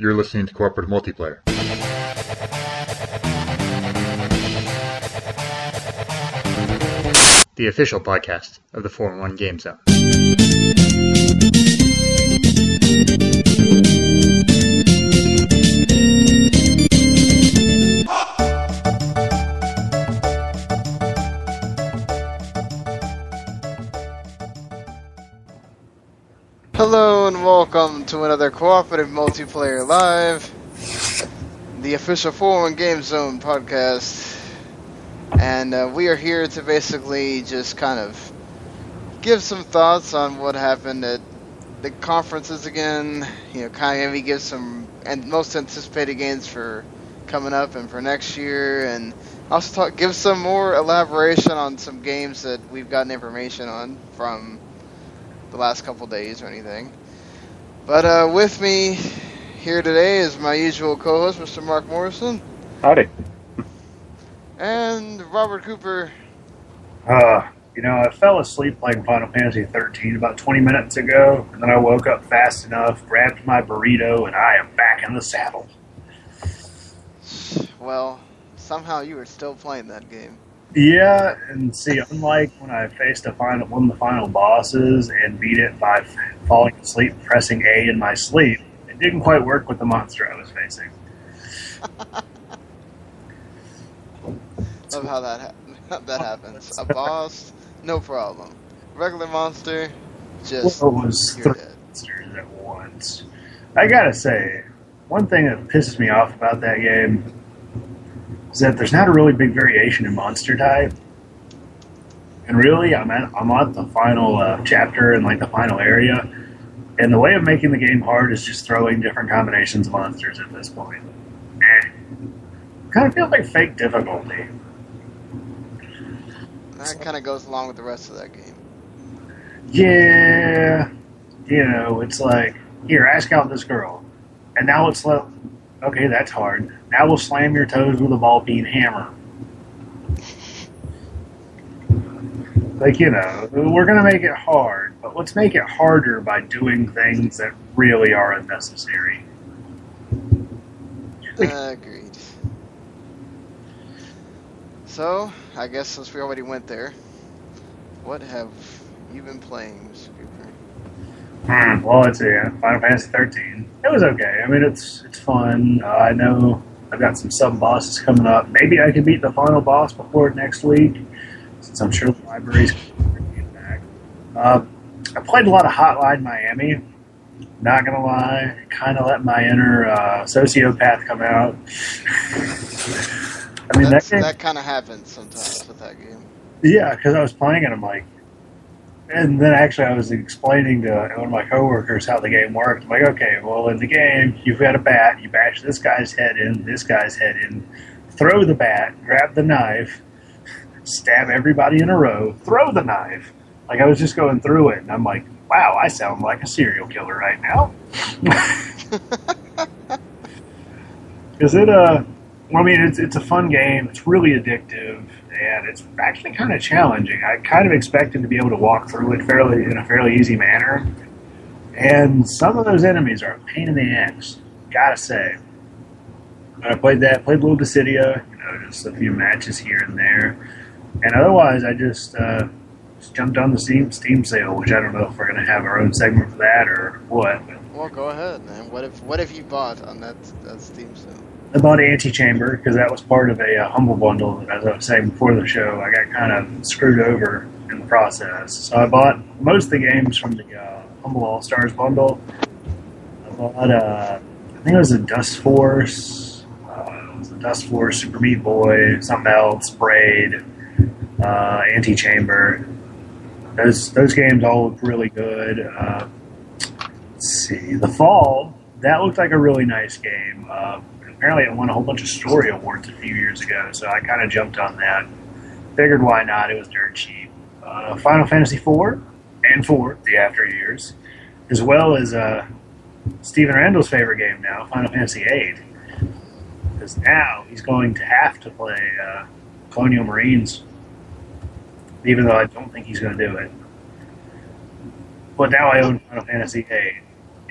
You're listening to Cooperative Multiplayer. The official podcast of the 4-1 Game Zone. Hello and welcome to another cooperative multiplayer live, the official 4-1 Game Zone podcast. And uh, we are here to basically just kind of give some thoughts on what happened at the conferences again. You know, kind of maybe give some and most anticipated games for coming up and for next year, and also talk, give some more elaboration on some games that we've gotten information on from the last couple days or anything. But uh, with me here today is my usual co-host, Mr. Marc Morrison, Howdy. and Robert Cooper. Uh, you know, I fell asleep playing Final Fantasy 13 about 20 minutes ago, and then I woke up fast enough, grabbed my burrito, and I am back in the saddle. Well, somehow you are still playing that game. Yeah, and see, unlike when I faced a final, one of the final bosses and beat it by falling asleep, pressing A in my sleep, it didn't quite work with the monster I was facing. Love how that ha- that happens. A boss, no problem. Regular monster, just Well, it was three dead. monsters at once. I gotta say, one thing that pisses me off about that game is that there's not a really big variation in monster type. And really, I'm at I'm at the final uh, chapter and like the final area, and the way of making the game hard is just throwing different combinations of monsters at this point. Eh. Kind of feels like fake difficulty. That kind of goes along with the rest of that game. Yeah, you know, it's like here, ask out this girl, and now it's like, okay, that's hard. Now we'll slam your toes with a ball peen hammer. Like you know, we're gonna make it hard, but let's make it harder by doing things that really are unnecessary. Agreed. So, I guess since we already went there, what have you been playing, Mr. Cooper? Hmm, well, let's see. uh, Final Fantasy 13. It was okay. I mean, it's it's fun. Uh, I know I've got some sub bosses coming up. Maybe I can beat the final boss before next week, since I'm sure the library's back. Uh, I played a lot of Hotline Miami. Not gonna lie, kind of let my inner uh, sociopath come out. I mean, That's, that that kind of happens sometimes with that game. yeah, because I was playing it, I'm like, and then actually I was explaining to one of my coworkers how the game worked. I'm like, okay, well, in the game, you've got a bat, you bash this guy's head in, this guy's head in, throw the bat, grab the knife, stab everybody in a row, throw the knife. Like I was just going through it, and I'm like, wow, I sound like a serial killer right now. Is it, a? well, I mean, it's it's a fun game. It's really addictive, and it's actually kind of challenging. I kind of expected to be able to walk through it fairly in a fairly easy manner, and some of those enemies are a pain in the ass. Gotta say. But I played that, played a little Dissidia, you know, just a few matches here and there, and otherwise, I just uh, just jumped on the Steam Steam sale, which I don't know if we're gonna have our own segment for that or what. Well, go ahead, man. What if what have you bought on that that Steam sale? I bought Antichamber because that was part of a uh, humble bundle. As I was saying before the show, I got kind of screwed over in the process. So I bought most of the games from the uh, Humble All Stars bundle. I bought, uh, I think it was a Dustforce, uh, it was a Dustforce, Super Meat Boy, something else, Braid, uh, Antichamber. Those those games all look really good. Uh, let's see, the fall that looked like a really nice game. Apparently, it won a whole bunch of story awards a few years ago, so I kind of jumped on that. Figured why not? It was dirt cheap. Uh, Final Fantasy IV and 4, the after years, as well as uh, Stephen Randall's favorite game now, Final Fantasy VIII. Because now he's going to have to play uh, Colonial Marines, even though I don't think he's going to do it. But now I own Final Fantasy VIII,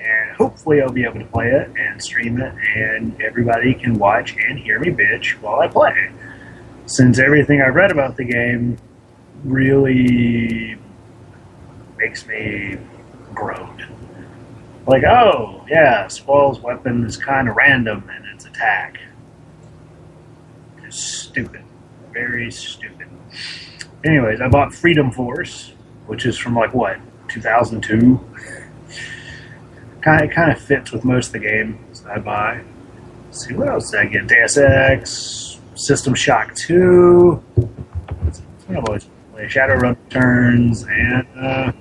and hopefully I'll be able to play it and stream it, and everybody can watch and hear me bitch while I play. Since everything I've read about the game really makes me groan. Like, oh, yeah, Squall's weapon is kind of random in its attack. It's stupid. Very stupid. Anyways, I bought Freedom Force, which is from like what, 2002? Kind of, kind of fits with most of the games I buy. Let's see what else did I get? Deus Ex, System Shock 2. What I've always play Shadowrun Returns, and uh,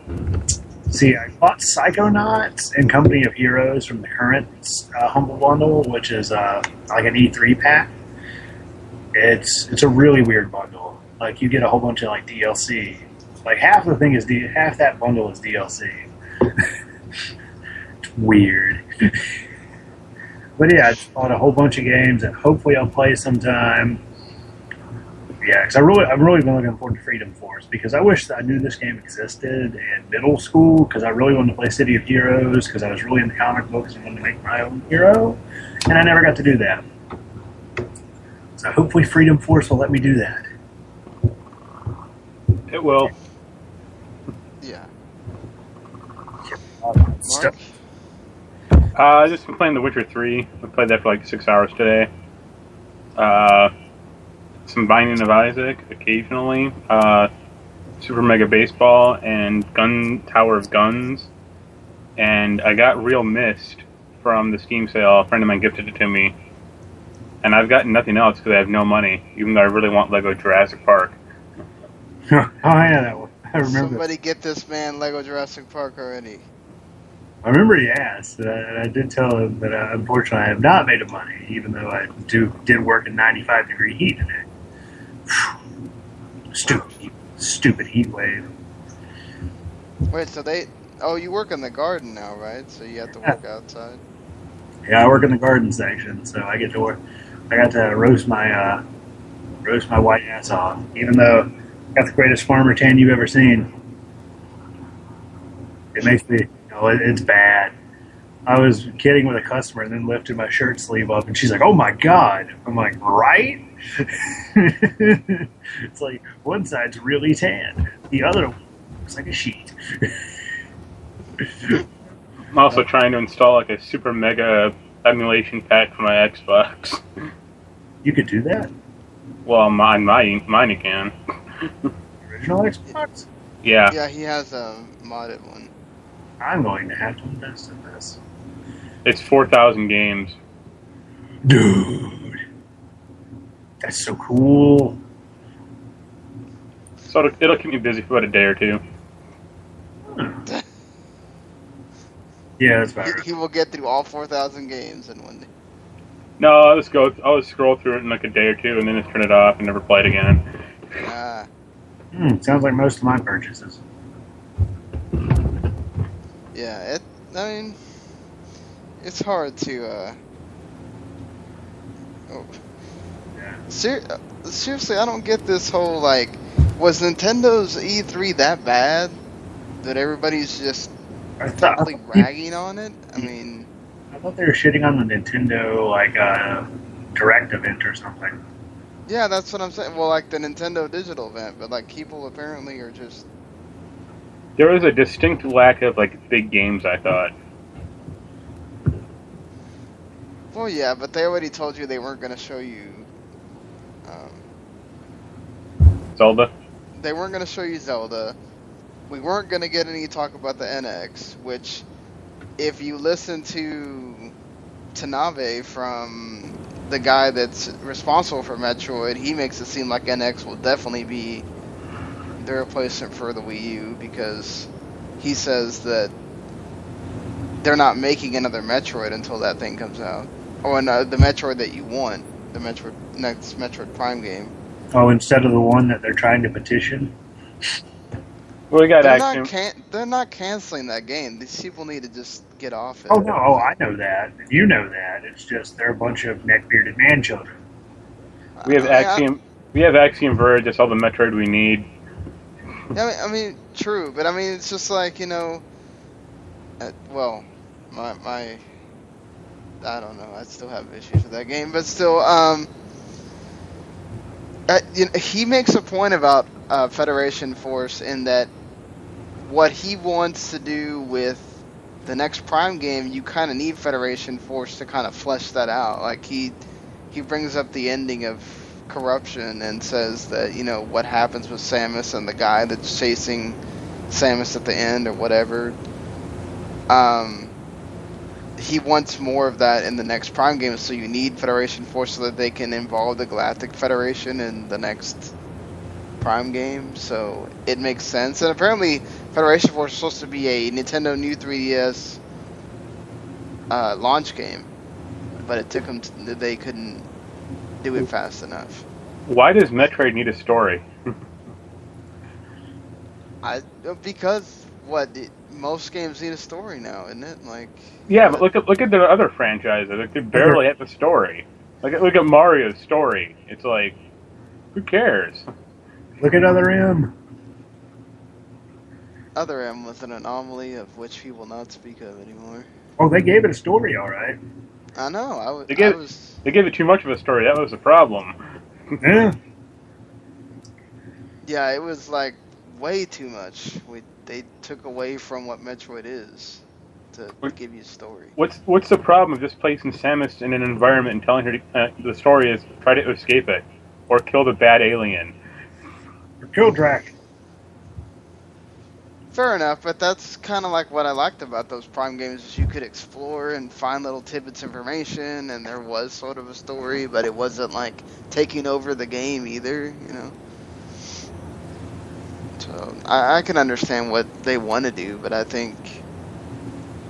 see, I bought Psychonauts and Company of Heroes from the current uh, Humble Bundle, which is uh, like an E3 pack. It's it's a really weird bundle. Like you get a whole bunch of like DLC. Like half the thing is D- half that bundle is DLC. it's weird. but yeah, I just bought a whole bunch of games, and hopefully I'll play sometime. Yeah, because I really, I've really been looking forward to Freedom Force because I wish that I knew this game existed in middle school because I really wanted to play City of Heroes because I was really into comic books and wanted to make my own hero, and I never got to do that. So hopefully Freedom Force will let me do that. It will. Yeah. Marc? Stuff. Uh, I just been playing The Witcher 3. I played that for like six hours today. Uh, some Binding of Isaac occasionally. Uh, Super Mega Baseball and Gun Tower of Guns. And I got realMyst from the Steam sale. A friend of mine gifted it to me. And I've got nothing else because I have no money, even though I really want Lego Jurassic Park. oh yeah, that one. I remember. Somebody get this man Lego Jurassic Park already. I remember he asked, and I did tell him that uh, unfortunately I have not made of money, even though I do did work in 95 degree heat today. Stupid, stupid heat wave. Wait, so they? Oh, you work in the garden now, right? So you have to work outside. Yeah, I work in the garden section, so I get to work. I got to roast my uh, roast my white ass off, even though I got the greatest farmer tan you've ever seen. It makes me, know, it, it's bad. I was kidding with a customer and then lifted my shirt sleeve up, and she's like, "Oh my god!" I'm like, "Right?" it's like one side's really tan, the other one looks like a sheet. I'm also trying to install like a super mega emulation pack for my Xbox. you could do that. Well, mine, mine, mine you can. Original Xbox. Yeah. Yeah, he has a modded one. I'm going to have to invest in this. It's 4,000 games. Dude. That's so cool. So it'll, it'll keep me busy for about a day or two. Yeah, that's about He, right. he will get through all 4,000 games in one day. No, I'll just go. I'll just scroll through it in like a day or two, and then just turn it off and never play it again. Ah, Hmm, sounds like most of my purchases. Yeah. It. I mean, it's hard to. uh... Oh. Yeah. Ser- seriously, I don't get this whole like. Was Nintendo's E3 that bad that everybody's just I thought, totally ragging on it? I mean, I thought they were shitting on the Nintendo like uh, direct event or something. yeah, that's what I'm saying. Well, like the Nintendo digital event, but like people apparently are just. There was a distinct lack of like big games. I thought. Well, yeah, but they already told you they weren't going to show you. Um, Zelda. they weren't going to show you Zelda. We weren't going to get any talk about the NX, which, if you listen to Tanabe from the guy that's responsible for Metroid, he makes it seem like NX will definitely be the replacement for the Wii U because he says that they're not making another Metroid until that thing comes out, oh, or no, uh, the Metroid that you want, the Metroid next Metroid Prime game. Oh, instead of the one that they're trying to petition. Well, we got They're Axiom. not can- they're not canceling that game. These people need to just get off it. Oh no, oh, I know that. You know that. It's just they're a bunch of neck-bearded man children. We have I- I- Axiom. We have Axiom Verge. That's all the Metroid we need. I mean, I mean, true, but I mean, it's just like you know. Uh, well, my my. I don't know. I still have issues with that game, but still, um. Uh, you know, he makes a point about uh, Federation Force in that what he wants to do with the next Prime game, you kind of need Federation Force to kind of flesh that out. Like he he brings up the ending of corruption and says that you know what happens with Samus and the guy that's chasing Samus at the end or whatever. Um, he wants more of that in the next Prime game, so you need Federation Force so that they can involve the Galactic Federation in the next Prime game. So it makes sense, and apparently Federation Force is supposed to be a Nintendo New 3DS uh, launch game, but it took them. They couldn't do it fast enough. Why does Metroid need a story? I because what it, most games need a story now, isn't it? Like Yeah, but look at look at the other franchises. Like they barely mhm. have a story. Look at look at Mario's story. It's like, who cares? Look at other M. Other M was an anomaly of which we will not speak of anymore. Oh, they gave it a story, all right. I know. I, w- They gave- I was. They gave it too much of a story. That was the problem. Yeah. Yeah, it was like way too much. We they took away from what Metroid is to What- give you a story. What's what's the problem of just placing Samus in an environment and telling her to, uh, the story is try to escape it or kill the bad alien? Or Kildrak. Fair enough, but that's kind of like what I liked about those Prime games is you could explore and find little tidbits of information, and there was sort of a story, but it wasn't like taking over the game either, you know. So I, I can understand what they want to do, but I think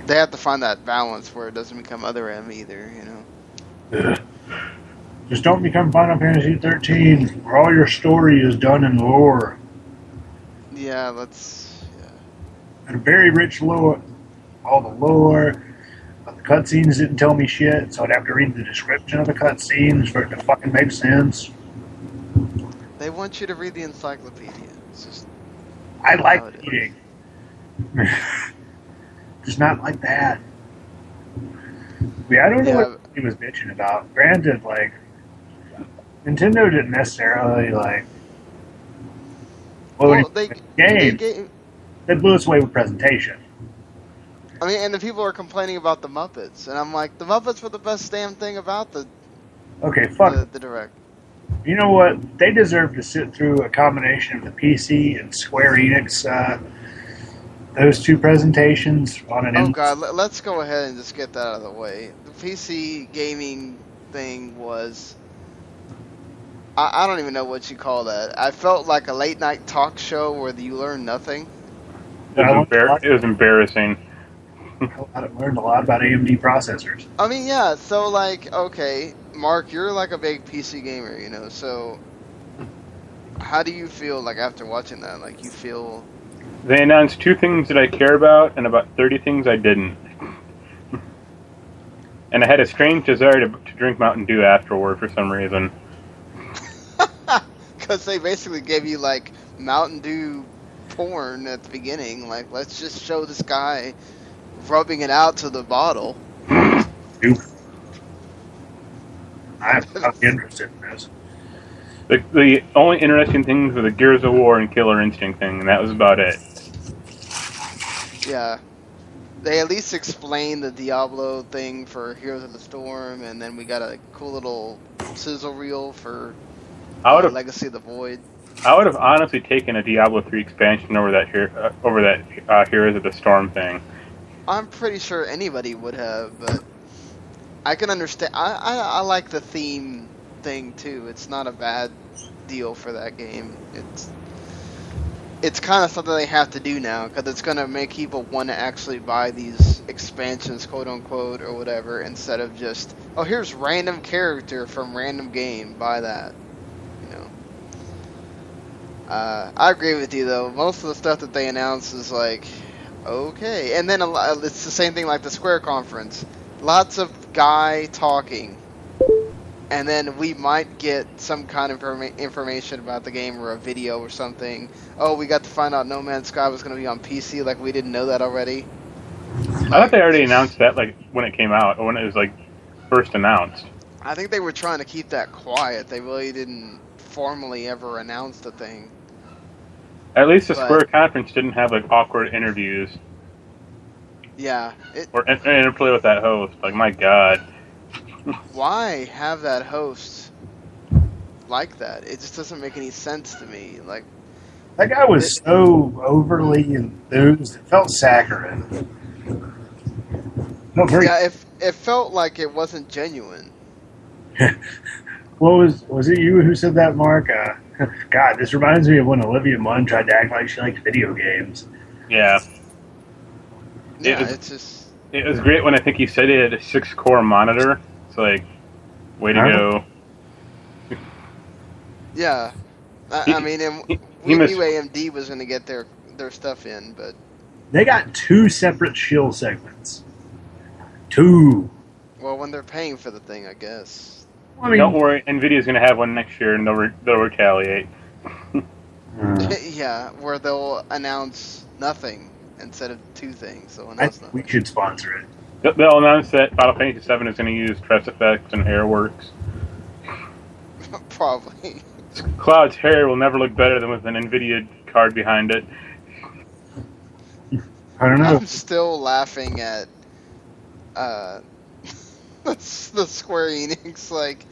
they have to find that balance where it doesn't become other M either, you know. Just don't become Final Fantasy 13, where all your story is done in lore. Yeah, let's. A very rich lore. All the lore. But the cutscenes didn't tell me shit, so I'd have to read the description of the cutscenes for it to fucking make sense. They want you to read the encyclopedia. It's just I like reading. Just not like that. Yeah, I don't know Yeah. what he was bitching about. Granted, like Nintendo didn't necessarily like. Well, well, they, game they gave. They blew us away with presentation. I mean, and the people are complaining about the Muppets, and I'm like, the Muppets were the best damn thing about the Okay, fuck. the, the direct. You know what? They deserve to sit through a combination of the PC and Square Enix. Uh, those two presentations on an. Oh in- god, let, let's go ahead and just get that out of the way. The PC gaming thing was. I, I don't even know what you call that. I felt like a late night talk show where you learn nothing. It was, embar- it was embarrassing. I learned a lot about AMD processors. I mean, yeah, so like, okay, Marc, you're like a big PC gamer, you know, so how do you feel like after watching that? Like, you feel They announced two things that I care about and about 30 things I didn't. and I had a strange desire to, to drink Mountain Dew afterward for some reason. because they basically gave you like Mountain Dew porn at the beginning. Like, let's just show this guy rubbing it out to the bottle. I'm interested in this. The, the only interesting things were the Gears of War and Killer Instinct thing, and that was about it. Yeah. They at least explained the Diablo thing for Heroes of the Storm, and then we got a cool little sizzle reel for I would have, Legacy of the Void. I would have honestly taken a Diablo 3 expansion over that here, uh, over that uh, Heroes of the Storm thing. I'm pretty sure anybody would have, but I can understand. I, I, I like the theme thing too. It's not a bad deal for that game. It's it's kind of something they have to do now because it's going to make people want to actually buy these expansions, quote unquote, or whatever, instead of just, oh, here's random character from random game, buy that. Uh, I agree with you though. Most of the stuff that they announce is like, okay, and then a lot, it's the same thing like the Square conference. Lots of guy talking and then we might get some kind of informa- information about the game or a video or something. Oh, we got to find out No Man's Sky was going to be on PC. Like we didn't know that already. I thought they already announced that like when it came out or when it was like first announced. I think they were trying to keep that quiet. They really didn't formally ever announce the thing. At least the But- Square conference didn't have like awkward interviews Yeah. It, or in- interplay with that host. Like my god. why have that host like that? It just doesn't make any sense to me. Like That guy was so overly enthused. It felt saccharine. No, very. yeah, it it felt like it wasn't genuine. What was was it you who said that, Marc? Uh, God, this reminds me of when Olivia Munn tried to act like she liked video games. Yeah. Yeah, was- it's just It was great when I think he said it had a six core monitor. It's like, way to Huh? go. yeah. I, He- I mean, and he- we he mis- knew AMD was going to get their their stuff in, but They got two separate shield segments. Two. well, when they're paying for the thing, I guess. I mean, Don't worry, Nvidia's going to have one next year and they'll, re- they'll retaliate. uh, yeah, where they'll announce nothing instead of two things. So I announce think we nothing. should sponsor it. They'll- They'll announce that Final Fantasy VII is going to use TressFX and Hairworks. Probably. Cloud's hair will never look better than with an Nvidia card behind it. I don't know. I'm still laughing at uh, the Square Enix like.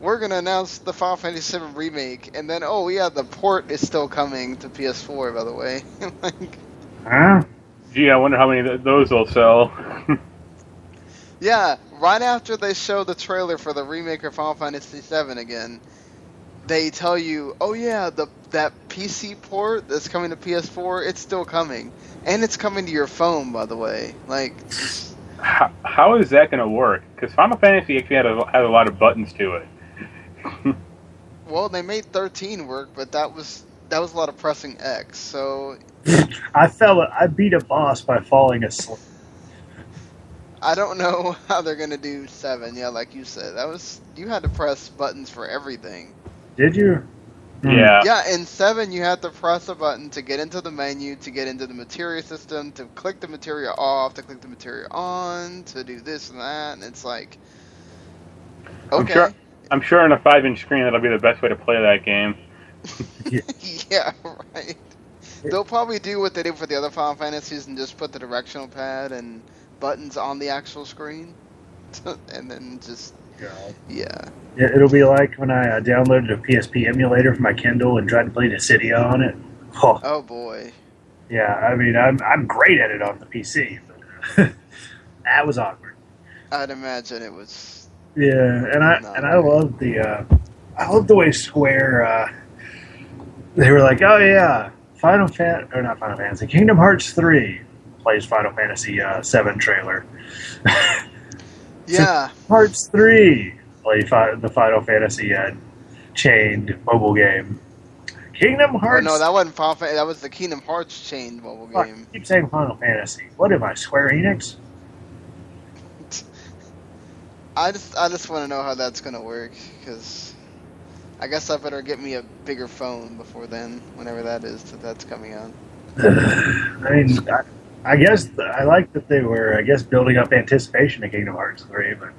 We're gonna announce the Final Fantasy VII remake, and then oh yeah, the port is still coming to PS4. By the way, like, Huh? Gee, I wonder how many of those will sell. Yeah, right after they show the trailer for the remake of Final Fantasy VII again, they tell you, "Oh yeah, the that PC port that's coming to PS4, it's still coming, and it's coming to your phone, by the way." Like, just, how, how is that going to work? Because Final Fantasy actually had a, had a lot of buttons to it. well, they made 13 work, but that was that was a lot of pressing X. So I fell. I beat a boss by falling asleep. I don't know how they're gonna do seven. Yeah, like you said, that was you had to press buttons for everything. Did you? Hmm. Yeah. Yeah, in seven you have to press a button to get into the menu, to get into the materia system, to click the materia off, to click the materia on, to do this and that, and it's like, I'm okay, sure- I'm sure on a five inch screen that'll be the best way to play that game. yeah, right. They'll probably do what they did for the other Final Fantasies and just put the directional pad and buttons on the actual screen, and then just yeah. Yeah, It'll be like when I uh, downloaded a PSP emulator for my Kindle and tried to play Dissidia on it. Oh, Oh boy. yeah. I mean, I'm I'm great at it on the PC, but that was awkward. I'd imagine it was. Yeah, and I and I love the uh, I love the way Square uh, they were like, oh yeah, Final Fan or not Final Fantasy, Kingdom Hearts three plays Final Fantasy uh, seven trailer. Yeah. Hearts three play fi- the Final Fantasy uh, chained mobile game. Kingdom Oh Hearts. no, that wasn't Final Fantasy. That was the Kingdom Hearts chained mobile Fuck, game. I keep saying Final Fantasy. What am I, Square Enix? I just I just want to know how that's gonna work because I guess I better get me a bigger phone before then, whenever that is that that's coming out. I mean, I, I guess th- I like that they were, I guess, building up anticipation of Kingdom Hearts 3, but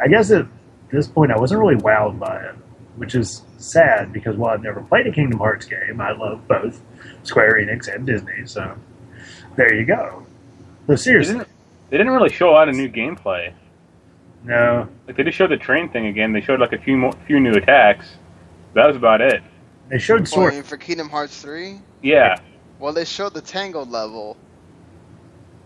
I guess at this point I wasn't really wowed by it, which is sad because while I've never played a Kingdom Hearts game, I love both Square Enix and Disney, so there you go. So They seriously, didn't, they didn't really show a lot of new gameplay. no, Like they just showed the train thing again. They showed like a few more, few new attacks. That was about it. they showed Well, I Sword. for Kingdom Hearts three, Yeah. well, they showed the Tangled level,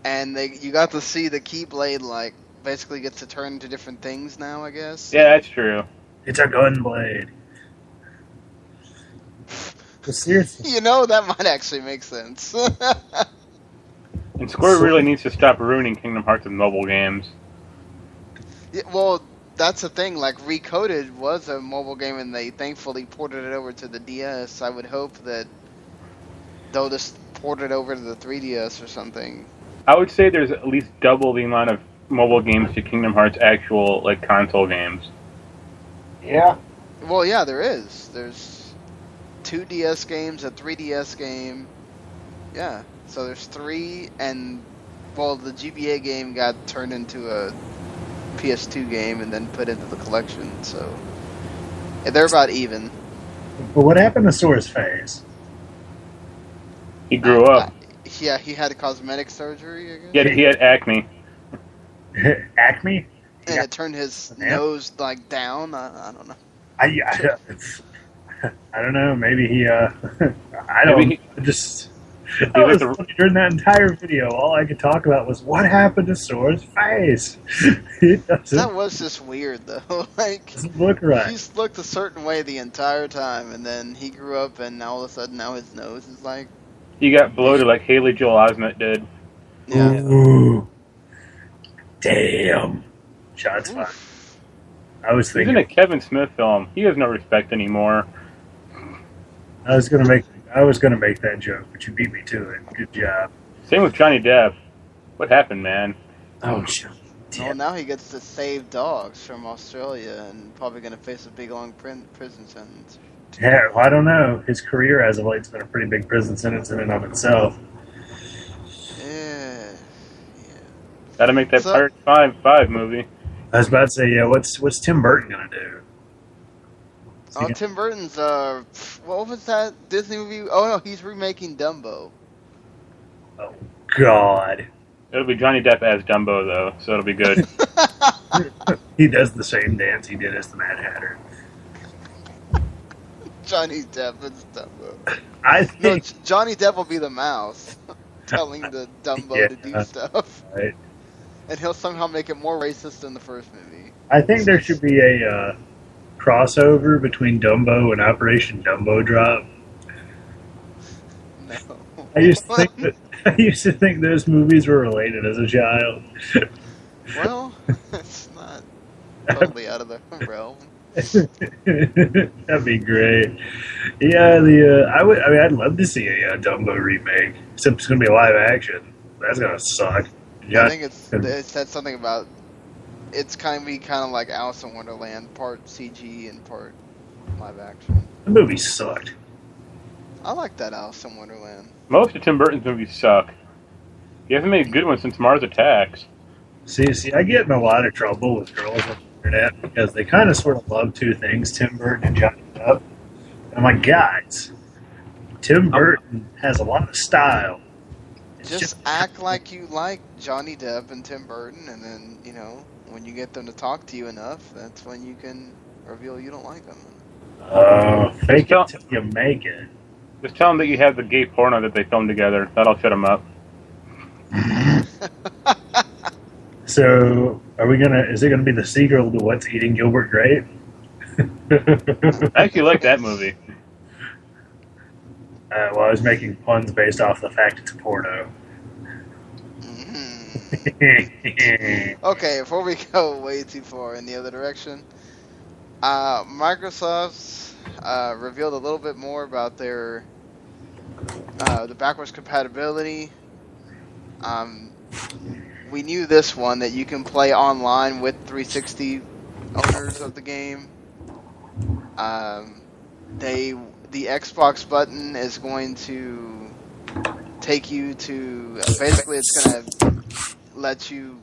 and they you got to see the Keyblade like basically gets to turn into different things now. I guess. Yeah, that's true. It's a gunblade. seriously. You know that might actually make sense. And Square really needs to stop ruining Kingdom Hearts with mobile games. Yeah, well, that's the thing. Like, Recoded was a mobile game, and they thankfully ported it over to the DS. I would hope that they'll just port it over to the 3DS or something. I would say there's at least double the amount of mobile games to Kingdom Hearts actual like console games. Yeah. Well, yeah, there is. There's two DS games, a 3DS game. Yeah, so there's three, and well, the GBA game got turned into a PS2 game and then put into the collection. So yeah, they're about even. But what happened to Sora's face? He grew up. Yeah, he had cosmetic surgery, I guess. He had, he had acne. Acme? and Yeah. it turned his Yeah. nose like down. I, I don't know. I, I, it's, I don't know. Maybe he. Uh, I don't. Maybe just. I was looked- funny, during that entire video, all I could talk about was what happened to Sora's face. That was just weird though. like doesn't look right. he's looked a certain way the entire time, and then he grew up, and now all of a sudden now his nose is like He got bloated like Haley Joel Osment did. yeah. Ooh. Damn. Shots fired. I was He was in thinking. a Kevin Smith film. He has no respect anymore. I was gonna make. I was gonna make that joke, but you beat me to it. Good job. Same with Johnny Depp. What happened, man? Oh shit. Well, now he gets to save dogs from Australia, and probably gonna face a big long prison sentence. Yeah, well, I don't know. His career as of late's been a pretty big prison sentence in and of itself. Yeah. Gotta make that So- Pirate Five Five movie. I was about to say, yeah. What's what's Tim Burton gonna do? Is Oh, gonna- Tim Burton's uh, what was that Disney movie? Oh no, he's remaking Dumbo. oh God, It'll be Johnny Depp as Dumbo though, so it'll be good. he does the same dance he did as the Mad Hatter. Johnny Depp is Dumbo. I think. J- Johnny Depp will be the mouse, telling the Dumbo to do stuff, Right. and he'll somehow make it more racist than the first movie. I think there should be a uh, crossover between Dumbo and Operation Dumbo Drop. No. I used to think that I used to think those movies were related as a child. well, it's not totally out of the realm. That'd be great. Yeah, the uh, I would. I mean, I'd love to see a uh, Dumbo remake. Except it's gonna be live action. That's gonna suck. Yeah. I think it's it said something about it's kind of be kind of like Alice in Wonderland, part CG and part live action. the movie sucked. I like that Alice in Wonderland. Most of Tim Burton's movies suck. He hasn't made a good one since Mars Attacks. See, see, I get in a lot of trouble with girls on internet because they kind of sort of love two things: Tim Burton and Johnny Depp. And I'm like, guys, Tim Burton has a lot of style. It's Just, just act like you like Johnny Depp and Tim Burton, and then you know when you get them to talk to you enough, that's when you can reveal you don't like them. uh, fake Just it till you make it. Just tell them that you have the gay porno that they filmed together. That'll shut them up. So, are we gonna? Is it gonna be the sequel to What's Eating Gilbert Grape? I actually like that movie. Uh, well, I was making puns based off the fact it's a porno. Mhm. okay, before we go way too far in the other direction, uh, Microsoft uh, revealed a little bit more about their uh, the backwards compatibility. Um, we knew this one that you can play online with 360 owners of the game. Um, they the Xbox button is going to take you to basically it's going to let you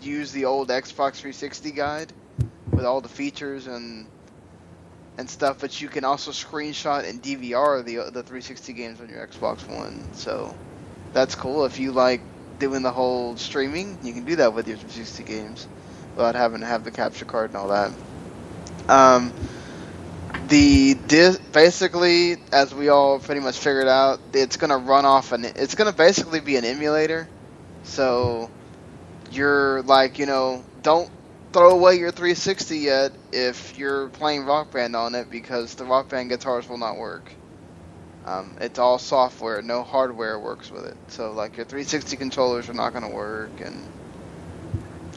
use the old Xbox 360 guide with all the features and and stuff, but you can also screenshot and DVR the the 360 games on your Xbox One. So that's cool. If you like doing the whole streaming, you can do that with your 360 games without having to have the capture card and all that. Um, the basically, as we all pretty much figured out, it's gonna run off and it's gonna basically be an emulator. So you're like, you know, don't throw away your 360 yet if you're playing Rock Band on it because the Rock Band guitars will not work. Um, it's all software, no hardware works with it. So like your 360 controllers are not going to work and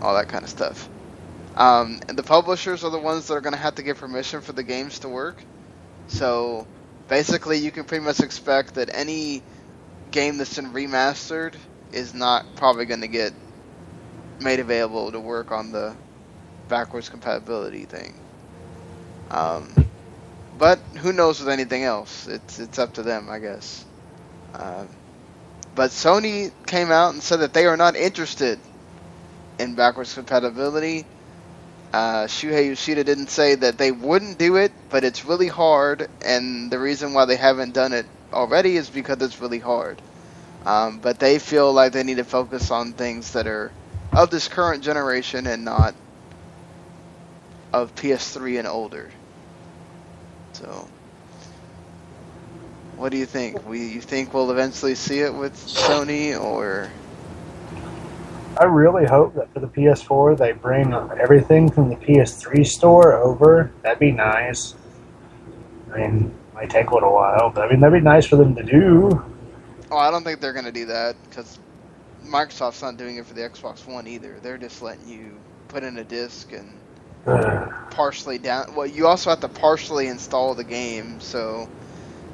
all that kind of stuff. Um, the publishers are the ones that are going to have to get permission for the games to work. So basically, you can pretty much expect that any game that's been remastered is not probably going to get made available to work on the backwards compatibility thing. Um, but who knows with anything else? It's it's up to them, I guess. Uh, but Sony came out and said that they are not interested in backwards compatibility. Uh, Shuhei Yoshida didn't say that they wouldn't do it, but it's really hard, and the reason why they haven't done it already is because it's really hard. Um, but they feel like they need to focus on things that are of this current generation and not of PS3 and older. So, what do you think? We you think we'll eventually see it with Sony or? I really hope that for the PS4 they bring everything from the PS3 store over. That'd be nice. I mean, it might take a little while, but I mean that'd be nice for them to do. Oh, I don't think they're gonna do that because Microsoft's not doing it for the Xbox One either. They're just letting you put in a disc and partially down. Well, you also have to partially install the game, so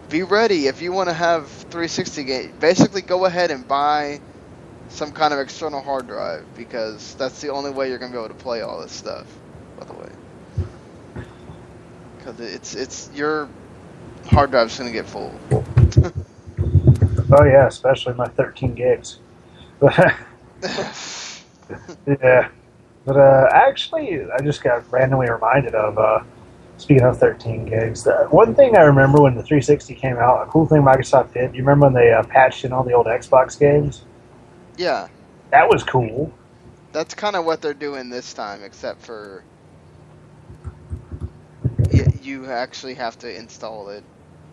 be ready if you want to have 360 game. Basically, go ahead and buy some kind of external hard drive because that's the only way you're gonna be able to play all this stuff. By the way, because it's it's your hard drive's gonna get full. Oh yeah, especially my 13 gigs. yeah, but uh, actually, I just got randomly reminded of. Uh, speaking of 13 gigs, one thing I remember when the 360 came out, a cool thing Microsoft did. You remember when they uh, patched in all the old Xbox games? yeah, That was cool. that's kind of what they're doing this time, except for you actually have to install it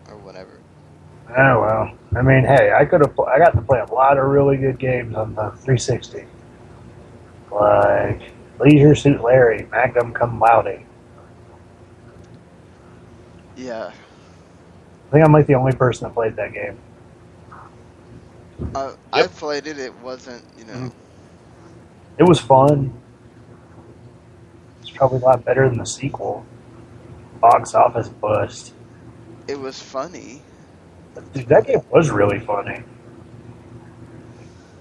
or whatever. Oh well. I mean, hey, I could have. Pl- I got to play a lot of really good games on the 360, like Leisure Suit Larry, Magna Cum Laude. Yeah, I think I'm like the only person that played that game. uh, I played it. It wasn't, you know. It was fun. It's probably a lot better than the sequel. Box office bust. It was funny. Dude, that game was really funny.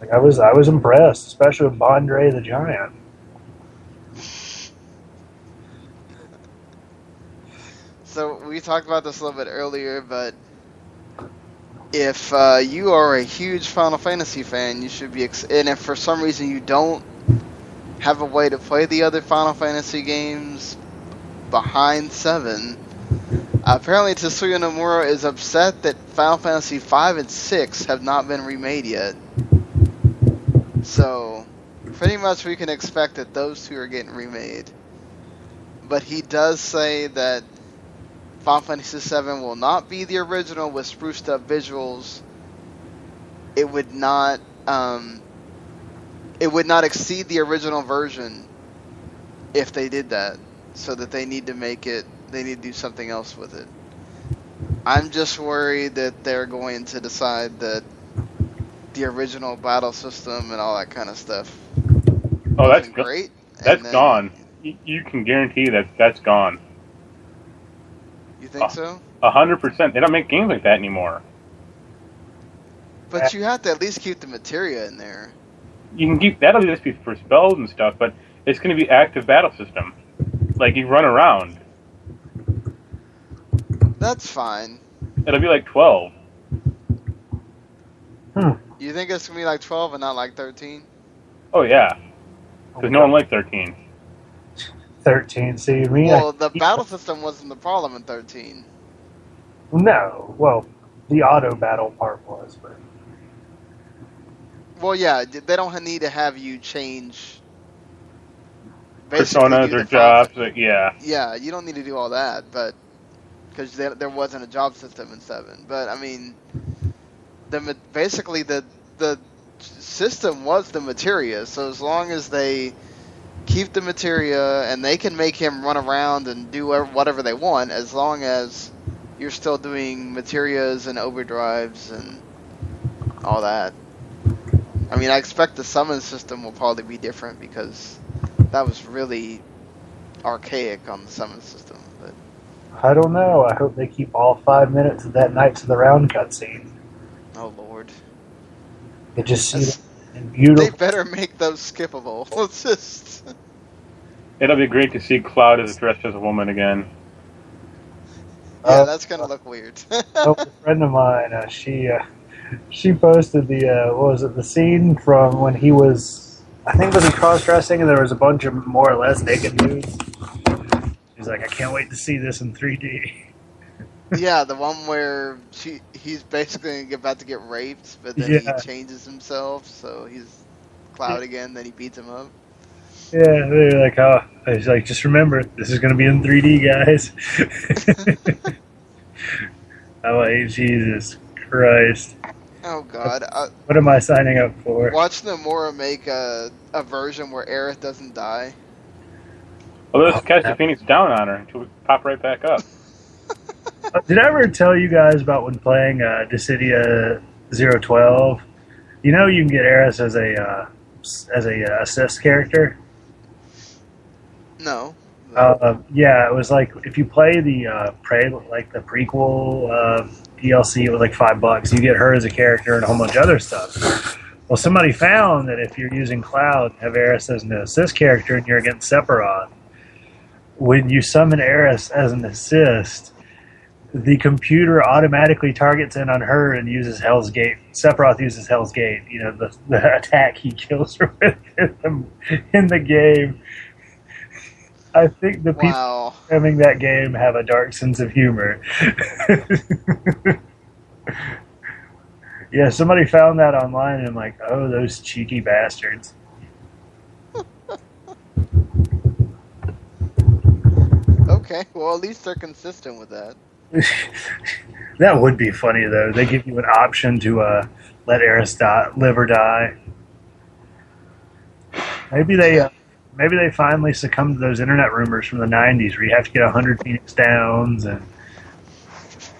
Like I was, I was impressed, especially with Bondre the Giant. So we talked about this a little bit earlier, but if uh, you are a huge Final Fantasy fan, you should be. Ex- and if for some reason you don't have a way to play the other Final Fantasy games behind seven, apparently Tetsuya Nomura is upset that Final Fantasy five and six have not been remade yet. So pretty much we can expect that those two are getting remade. But he does say that Final Fantasy VII will not be the original with spruced up visuals. It would not, um, it would not exceed the original version if they did that. So that they need to make it, they need to do something else with it. I'm just worried that they're going to decide that the original battle system and all that kind of stuff Oh, that's wasn't go- great. that's then- gone. You can guarantee that that's gone. You think Oh. so? A hundred percent. They don't make games like that anymore. But you have to at least keep the materia in there. You can keep that'll just be for spells and stuff, but it's going to be active battle system. Like you run around. That's fine. It'll be like twelve. Hmm. You think it's gonna be like 12 and not like 13? Oh yeah, because no one liked thirteen. 13. See, me. Well, I- the battle system wasn't the problem in 13. No, well, the auto battle part was, but Well, yeah, they don't need to have you change. Personas or jobs. yeah. yeah, you don't need to do all that, but because there, there wasn't a job system in seven. But I mean, the basically the the system was the materia. So as long as they keep the materia, and they can make him run around and do whatever they want as long as you're still doing materias and overdrives and all that. I mean, I expect the summon system will probably be different because that was really archaic on the summon system. But I don't know. I hope they keep all five minutes of that Knights of the Round cutscene. oh lord, It just That's- seems beautiful. they better make those skippable. Let's just. It'll be great to see Cloud as dressed as a woman again. Yeah, Uh, that's gonna look weird. oh, a friend of mine, uh, she uh, she posted the uh, what was it the scene from when he was I think was he cross dressing and there was a bunch of more or less naked dudes. He's like, I can't wait to see this in 3D. Yeah, the one where she he's basically about to get raped, but then Yeah. he changes himself, so he's Cloud again. Then he beats him up. Yeah, they're like, oh, he's like, just remember, this is going to be in 3D, guys. I'm Jesus Christ, Oh God! Uh, what am I signing up for? watch Nomura make a a version where Aerith doesn't die. Well, let's catch the Phoenix down on her until we pop right back up. Uh, Did I ever tell you guys about when playing uh, Dissidia 012? You know, you can get Aeris as a uh, as a uh, assist character. No. Uh, yeah, it was like if you play the uh, pre like the prequel uh, DLC, it was like five bucks. You get her as a character and a whole bunch of other stuff. Well, somebody found that if you're using Cloud, have Aeris as an assist character, and you're against Sephiroth, when you summon Aeris as an assist, the computer automatically targets in on her and uses Hell's Gate. Sephiroth uses Hell's Gate. You know the, the attack he kills her with in the, in the game. I think the people Wow. programming that game have a dark sense of humor. yeah, somebody found that online and I'm like, oh, those cheeky bastards. Okay. Well, at least they're consistent with that. that would be funny though. They give you an option to uh, let Aeris die, live or die. Maybe they, uh, maybe they finally succumb to those internet rumors from the '90s, where you have to get hundred Phoenix Downs and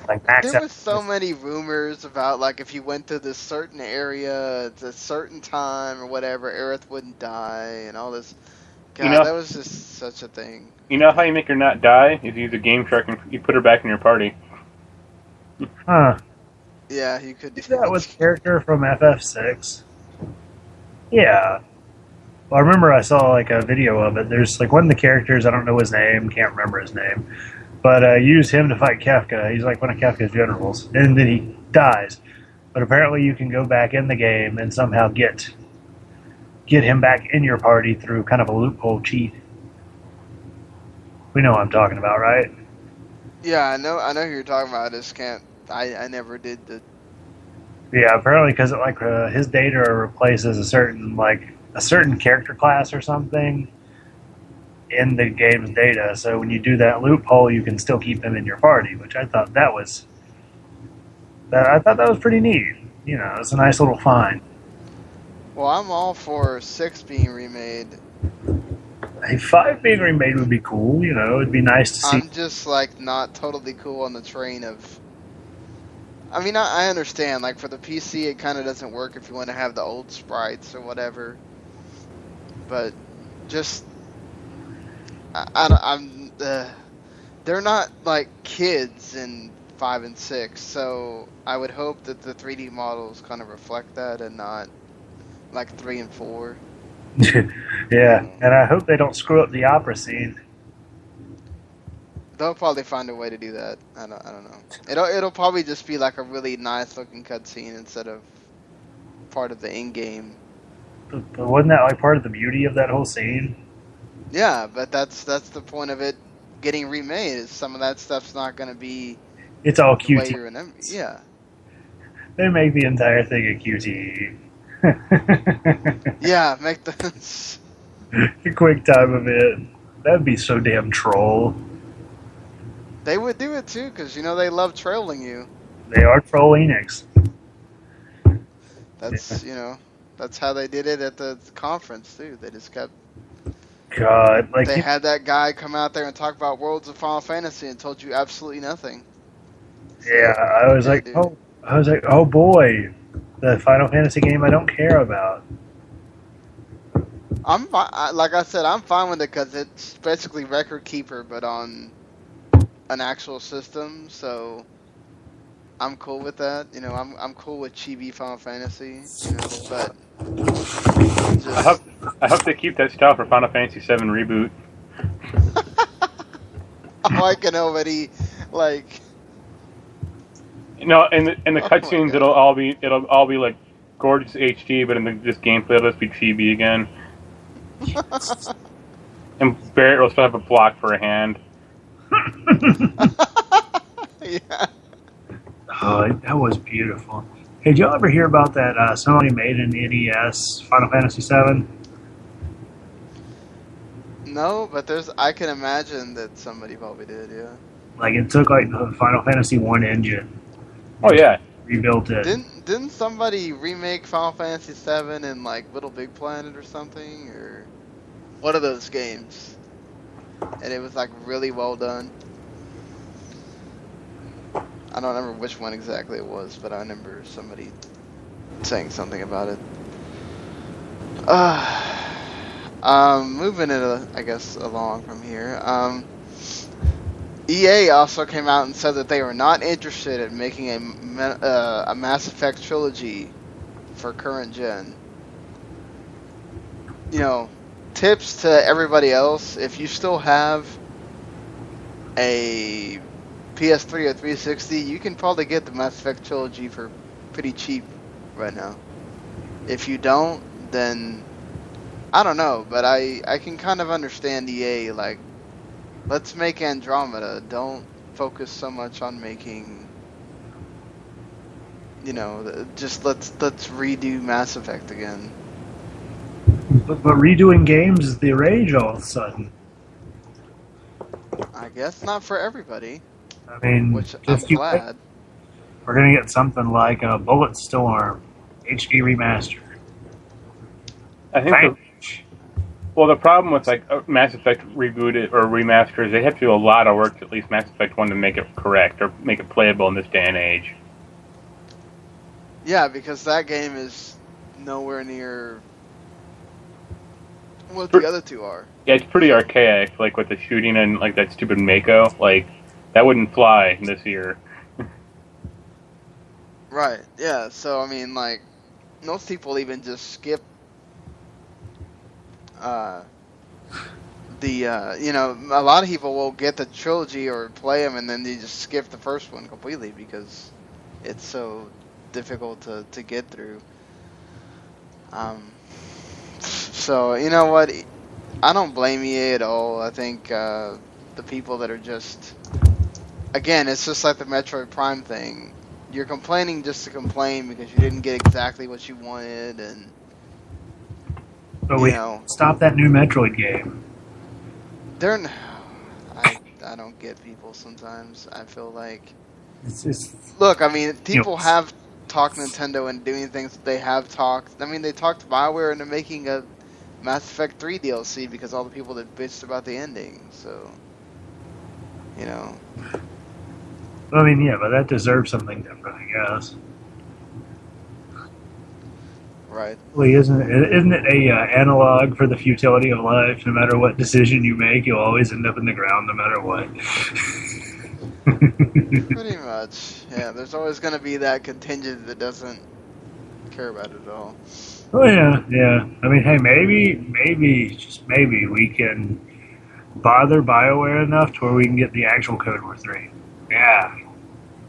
like There was so many rumors about like if you went to this certain area at a certain time or whatever, Aerith wouldn't die and all this. God, You know- that was just such a thing. You know how you make her not die? Is you use a game shark and you put her back in your party. Huh. Yeah, you could do that with character from FF6? Yeah. Well, I remember I saw like a video of it. There's like one of the characters, I don't know his name, can't remember his name, but uh, use him to fight Kefka. He's like one of Kefka's generals, and then he dies. But apparently, you can go back in the game and somehow get get him back in your party through kind of a loophole cheat. We know what I'm talking about, right? Yeah, I know. I know who you're talking about. I just can't. I I never did the. Yeah, apparently because like uh, his data replaces a certain like a certain character class or something in the game's data. So when you do that loophole, you can still keep him in your party, which I thought that was that I thought that was pretty neat. You know, it's a nice little find. Well, I'm all for six being remade. A five being remade would be cool. You know, it'd be nice to see. I'm just like not totally cool on the train of. I mean, I, I understand. Like for the PC, it kind of doesn't work if you want to have the old sprites or whatever. But just, I, I am uh, they're not like kids in five and six, so I would hope that the 3D models kind of reflect that and not like three and four. yeah, and I hope they don't screw up the opera scene. They'll probably find a way to do that. I don't, I don't know. It'll it'll probably just be like a really nice looking cutscene instead of part of the in game. But, but wasn't that like part of the beauty of that whole scene? Yeah, but that's that's the point of it getting remade. Is some of that stuff's not going to be It's all QT. Yeah, They make the entire thing a QTE. yeah. Make the quick time event. That'd be so damn troll. they would do it too because you know they love trailing you. They are troll Enix. That's you know that's how they did it at the conference too. They just kept God, like They had that guy come out there and talk about Worlds of Final Fantasy and told you absolutely nothing. yeah, I was Yeah, like, oh, I was like, oh boy, the Final Fantasy game I don't care about. I'm fi- like I said, I'm fine with it because it's basically Record Keeper, but on an actual system. So I'm cool with that. You know, I'm I'm cool with Chibi Final Fantasy. You know, but just, I hope I hope they keep that style for Final Fantasy VII reboot. I can already like You know, in the in the Oh cutscenes, it'll all be it'll all be like gorgeous HD, but in the this gameplay, it'll just be chibi again. And Barret will still have a block for a hand. yeah. Oh, that was beautiful. Hey, did y'all ever hear about that uh, Sony made an NES Final Fantasy VII? No, but there's I can imagine that somebody probably did. Yeah. Like it took like the Final Fantasy One engine, Oh yeah, rebuilt it. Didn't didn't somebody remake Final Fantasy VII in like Little Big Planet or something or one of those games? And it was like really well done. I don't remember which one exactly it was, but I remember somebody saying something about it. Uh, um, moving it, uh, I guess, along from here. Um, EA also came out and said that they were not interested in making a, uh, a Mass Effect trilogy for current gen. You know, tips to everybody else: if you still have a PS3 or 360, you can probably get the Mass Effect trilogy for pretty cheap right now. If you don't, then I don't know, but I I can kind of understand EA like let's make Andromeda. Don't focus so much on making you know, just let's let's redo Mass Effect again. But, but redoing games is the rage all of a sudden. I guess not for everybody, I mean, which I'm just you glad. we're gonna get something like a Bullet Storm HD remaster. I think. The, Thank- well, the problem with like uh, Mass Effect rebooted or remasters, they have to do a lot of work to at least Mass Effect One to make it correct or make it playable in this day and age. Yeah, because that game is nowhere near what the other two are. Yeah, it's pretty archaic, like with the shooting and like that stupid Mako. Like that wouldn't fly this year. Right. Yeah. So I mean, like, most people even just skip uh, the uh, you know a lot of people will get the trilogy or play them and then they just skip the first one completely because it's so difficult to to get through. Um. So you know what? I don't blame EA at all. I think uh, the people that are just again, it's just like the Metroid Prime thing you're complaining just to complain because you didn't get exactly what you wanted and But you we know stop that new Metroid game. they're I, I don't get people sometimes i feel like It's, just. look i mean people Yes. have talked nintendo and doing things that they have talked i mean they talked bioware into making a mass effect 3 dlc because all the people that bitched about the ending so you know I mean, yeah, but that deserves something different, I guess. Right Well, isn't it, isn't it a uh, analog for the futility of life? No matter what decision you make, you'll always end up in the ground, no matter what. pretty much yeah there's always going to be that contingent that doesn't care about it at all oh yeah, yeah. I mean, hey, maybe, maybe, just maybe, we can bother Bioware enough to where we can get the actual KOTOR three. Yeah,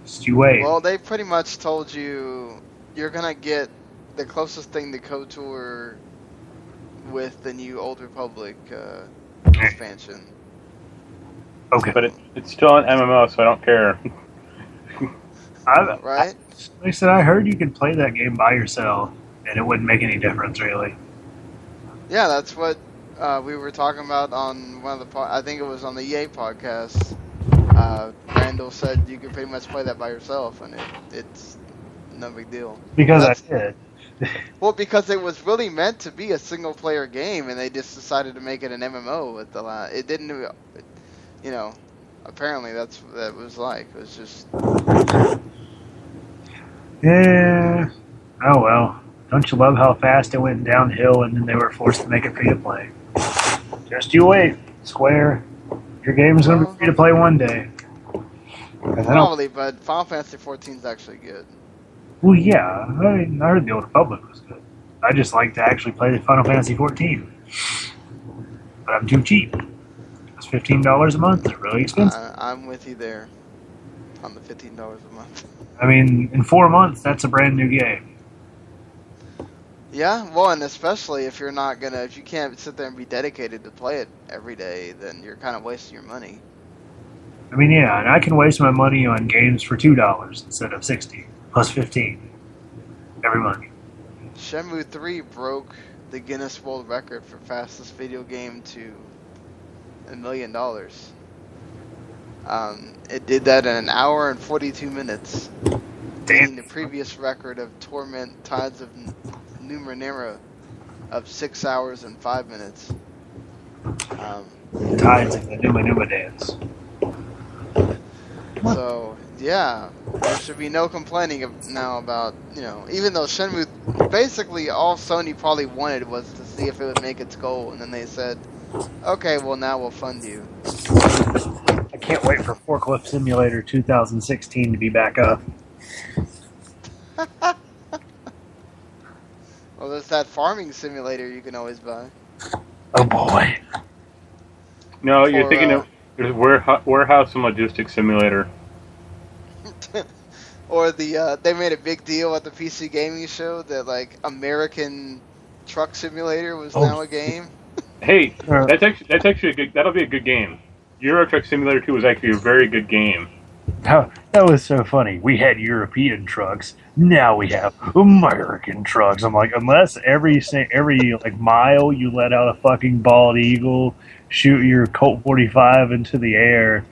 just you wait. Well, they pretty much told you you're gonna get the closest thing to KOTOR with the new Old Republic uh, expansion. okay, But it, it's still an MMO, so I don't care. I, Right? Like I said, I heard you could play that game by yourself, and it wouldn't make any difference really. Yeah, that's what uh, we were talking about on one of the. Po- I think it was on the EA podcast. Uh, Randall said you could pretty much play that by yourself, and it, it's no big deal. Because That's- I did. Well, because it was really meant to be a single player game, and they just decided to make it an MMO at the last. It didn't, you know. Apparently, that's what that was like. It was just Yeah. Oh well. Don't you love how fast it went downhill and then they were forced to make it free to play? Just you wait, Square. Your game's gonna be free to play one day. Probably, but Final Fantasy 14 is actually good. Well, yeah. I, mean, I heard the Old Republic was good. I just like to actually play the Final Fantasy 14. But I'm too cheap. It's fifteen dollars a month. It's really expensive. I, I'm with you there on the $15 a month. I mean, in four months, that's a brand new game. Yeah, well, and especially if you're not gonna, if you can't sit there and be dedicated to play it every day, then you're kind of wasting your money. I mean, yeah, and I can waste my money on games for two dollars instead of sixty plus fifteen every month. Shenmue 3 broke the Guinness World Record for fastest video game to a million dollars. Um, it did that in an hour and 42 minutes, beating the previous record of Torment Tides of Numenera of six hours and five minutes. Um, Tides of the Numa Numa dance. So yeah, there should be no complaining of now about you know even though Shenmue basically all Sony probably wanted was to see if it would make its goal, and then they said, okay, well now we'll fund you. I can't wait for Forklift Simulator 2016 to be back up. Well, there's that farming simulator you can always buy. Oh boy. No, you're Or, thinking uh, of there's warehouse, warehouse and logistics simulator. Or the uh, they made a big deal at the PC gaming show that like American Truck Simulator was Oh. now a game. Hey, Uh, that's actually that's actually a good. That'll be a good game. Euro Truck Simulator 2 was actually a very good game. That, that was so funny. We had European trucks. Now we have American trucks. I'm like, unless every every like mile you let out a fucking bald eagle, shoot your Colt 45 into the air,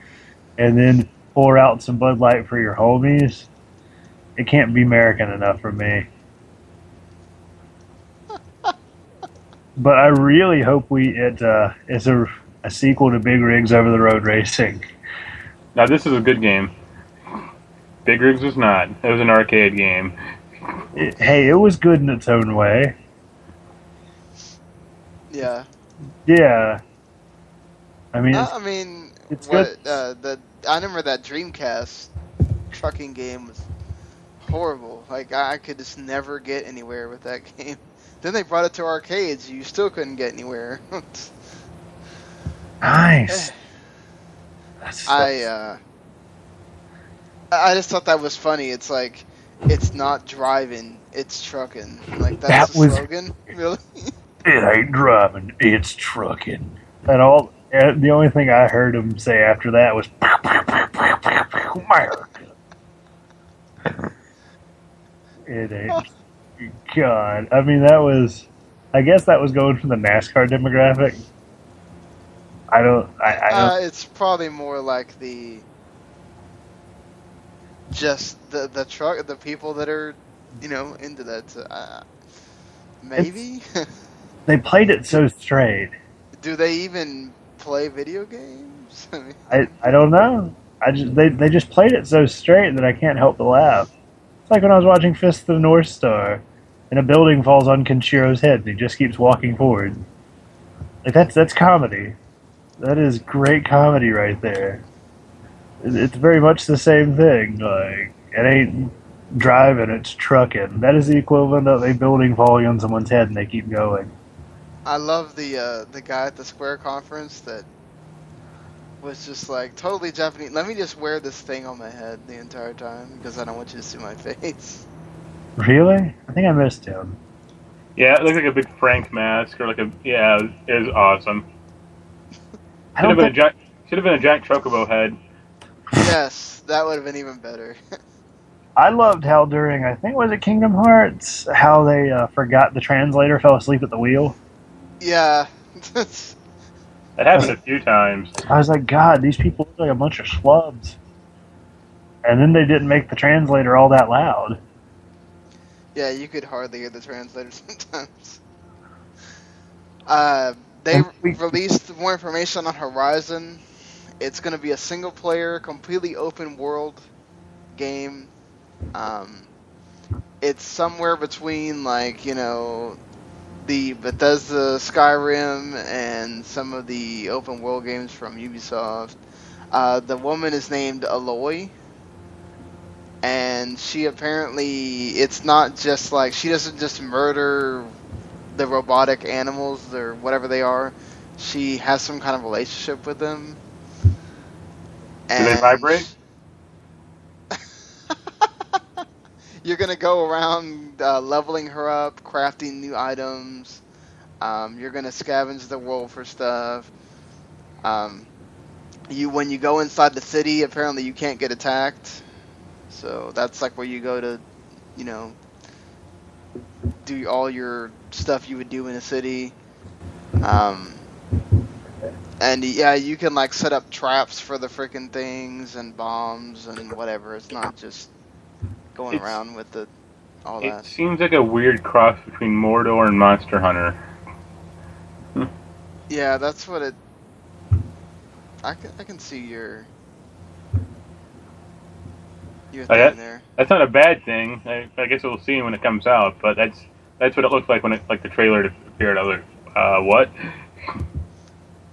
and then pour out some Bud Light for your homies, it can't be American enough for me. but I really hope we it uh, it's a a sequel to Big Rigs Over the Road Racing. Now this is a good game. Big Rigs was not. It was an arcade game. It- hey, it was good in its own way. Yeah. Yeah. I mean, Uh, I mean, it's what good. uh, the I remember that Dreamcast trucking game was horrible. Like I, could just never get anywhere with that game. Then they brought it to arcades. You still couldn't get anywhere. nice. That's, I uh, I just thought that was funny. It's like it's not driving, it's trucking. Like that's That the was- slogan, really. it ain't driving, it's trucking. And all the only thing I heard him say after that was America. It ain't. God, I mean that was. I guess that was going for the NASCAR demographic. I don't. I, I don't. Uh, it's probably more like the just the the truck, the people that are, you know, into that. Uh, maybe. they played it so straight. Do they even play video games? I mean, I, I don't know. I just they, they just played it so straight that I can't help but laugh. It's like when I was watching Fist of the North Star, and a building falls on Kenshiro's head, and he just keeps walking forward. Like that's that's comedy. That is great comedy right there. It's very much the same thing. Like it ain't driving, it's trucking. That is the equivalent of a building falling on someone's head, and they keep going. I love the uh, the guy at the Square conference that was just like totally Japanese. Let me just wear this thing on my head the entire time because I don't want you to see my face. Really? I think I missed him. Yeah, it looked like a big Frank mask or like a yeah. It was awesome. I Should have been a Jack. Should have been a Jack chocobo head. yes, that would have been even better. I loved how during I think was it Kingdom Hearts how they uh, forgot the translator fell asleep at the wheel. yeah. That happened a few times. I was like, God, these people look like a bunch of schlubs. And then they didn't make the translator all that loud. Yeah, you could hardly hear the translator sometimes. Uh, they And we- released more information on Horizon. It's going to be a single player, completely open world game. Um, it's somewhere between, like, you know, the Bethesda Skyrim and some of the open world games from Ubisoft. Uh, the woman is named Aloy and she apparently it's not just like she doesn't just murder the robotic animals or whatever they are she has some kind of relationship with them Do they vibrate? You're gonna go around uh, leveling her up crafting new items um, you're gonna scavenge the world for stuff um, you when you go inside the city apparently you can't get attacked so that's like where you go to, you know, do all your stuff you would do in a city. Um, and yeah, you can like set up traps for the freaking things and bombs and whatever. It's not just going It's- around with the all It that. seems like a weird cross between Mordor and Monster Hunter. Yeah, that's what it. I can I can see your your Oh, thing yeah? there. That's not a bad thing. I, I guess we'll see when it comes out, but that's that's what it looked like when it like the trailer appeared. I was like, uh, what?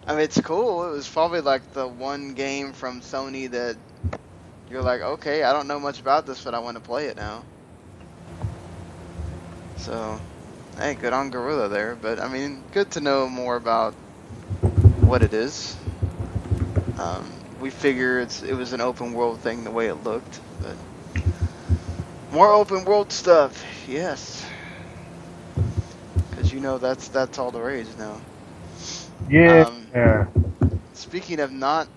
I mean, it's cool. It was probably like the one game from Sony that you're like, okay, I don't know much about this, but I want to play it now. So, hey, good on Guerrilla there. But I mean, good to know more about what it is. Um, we figure it's it was an open world thing the way it looked, but more open world stuff, yes. Because you know that's that's all the rage now. Yeah. Um, yeah. Speaking of not,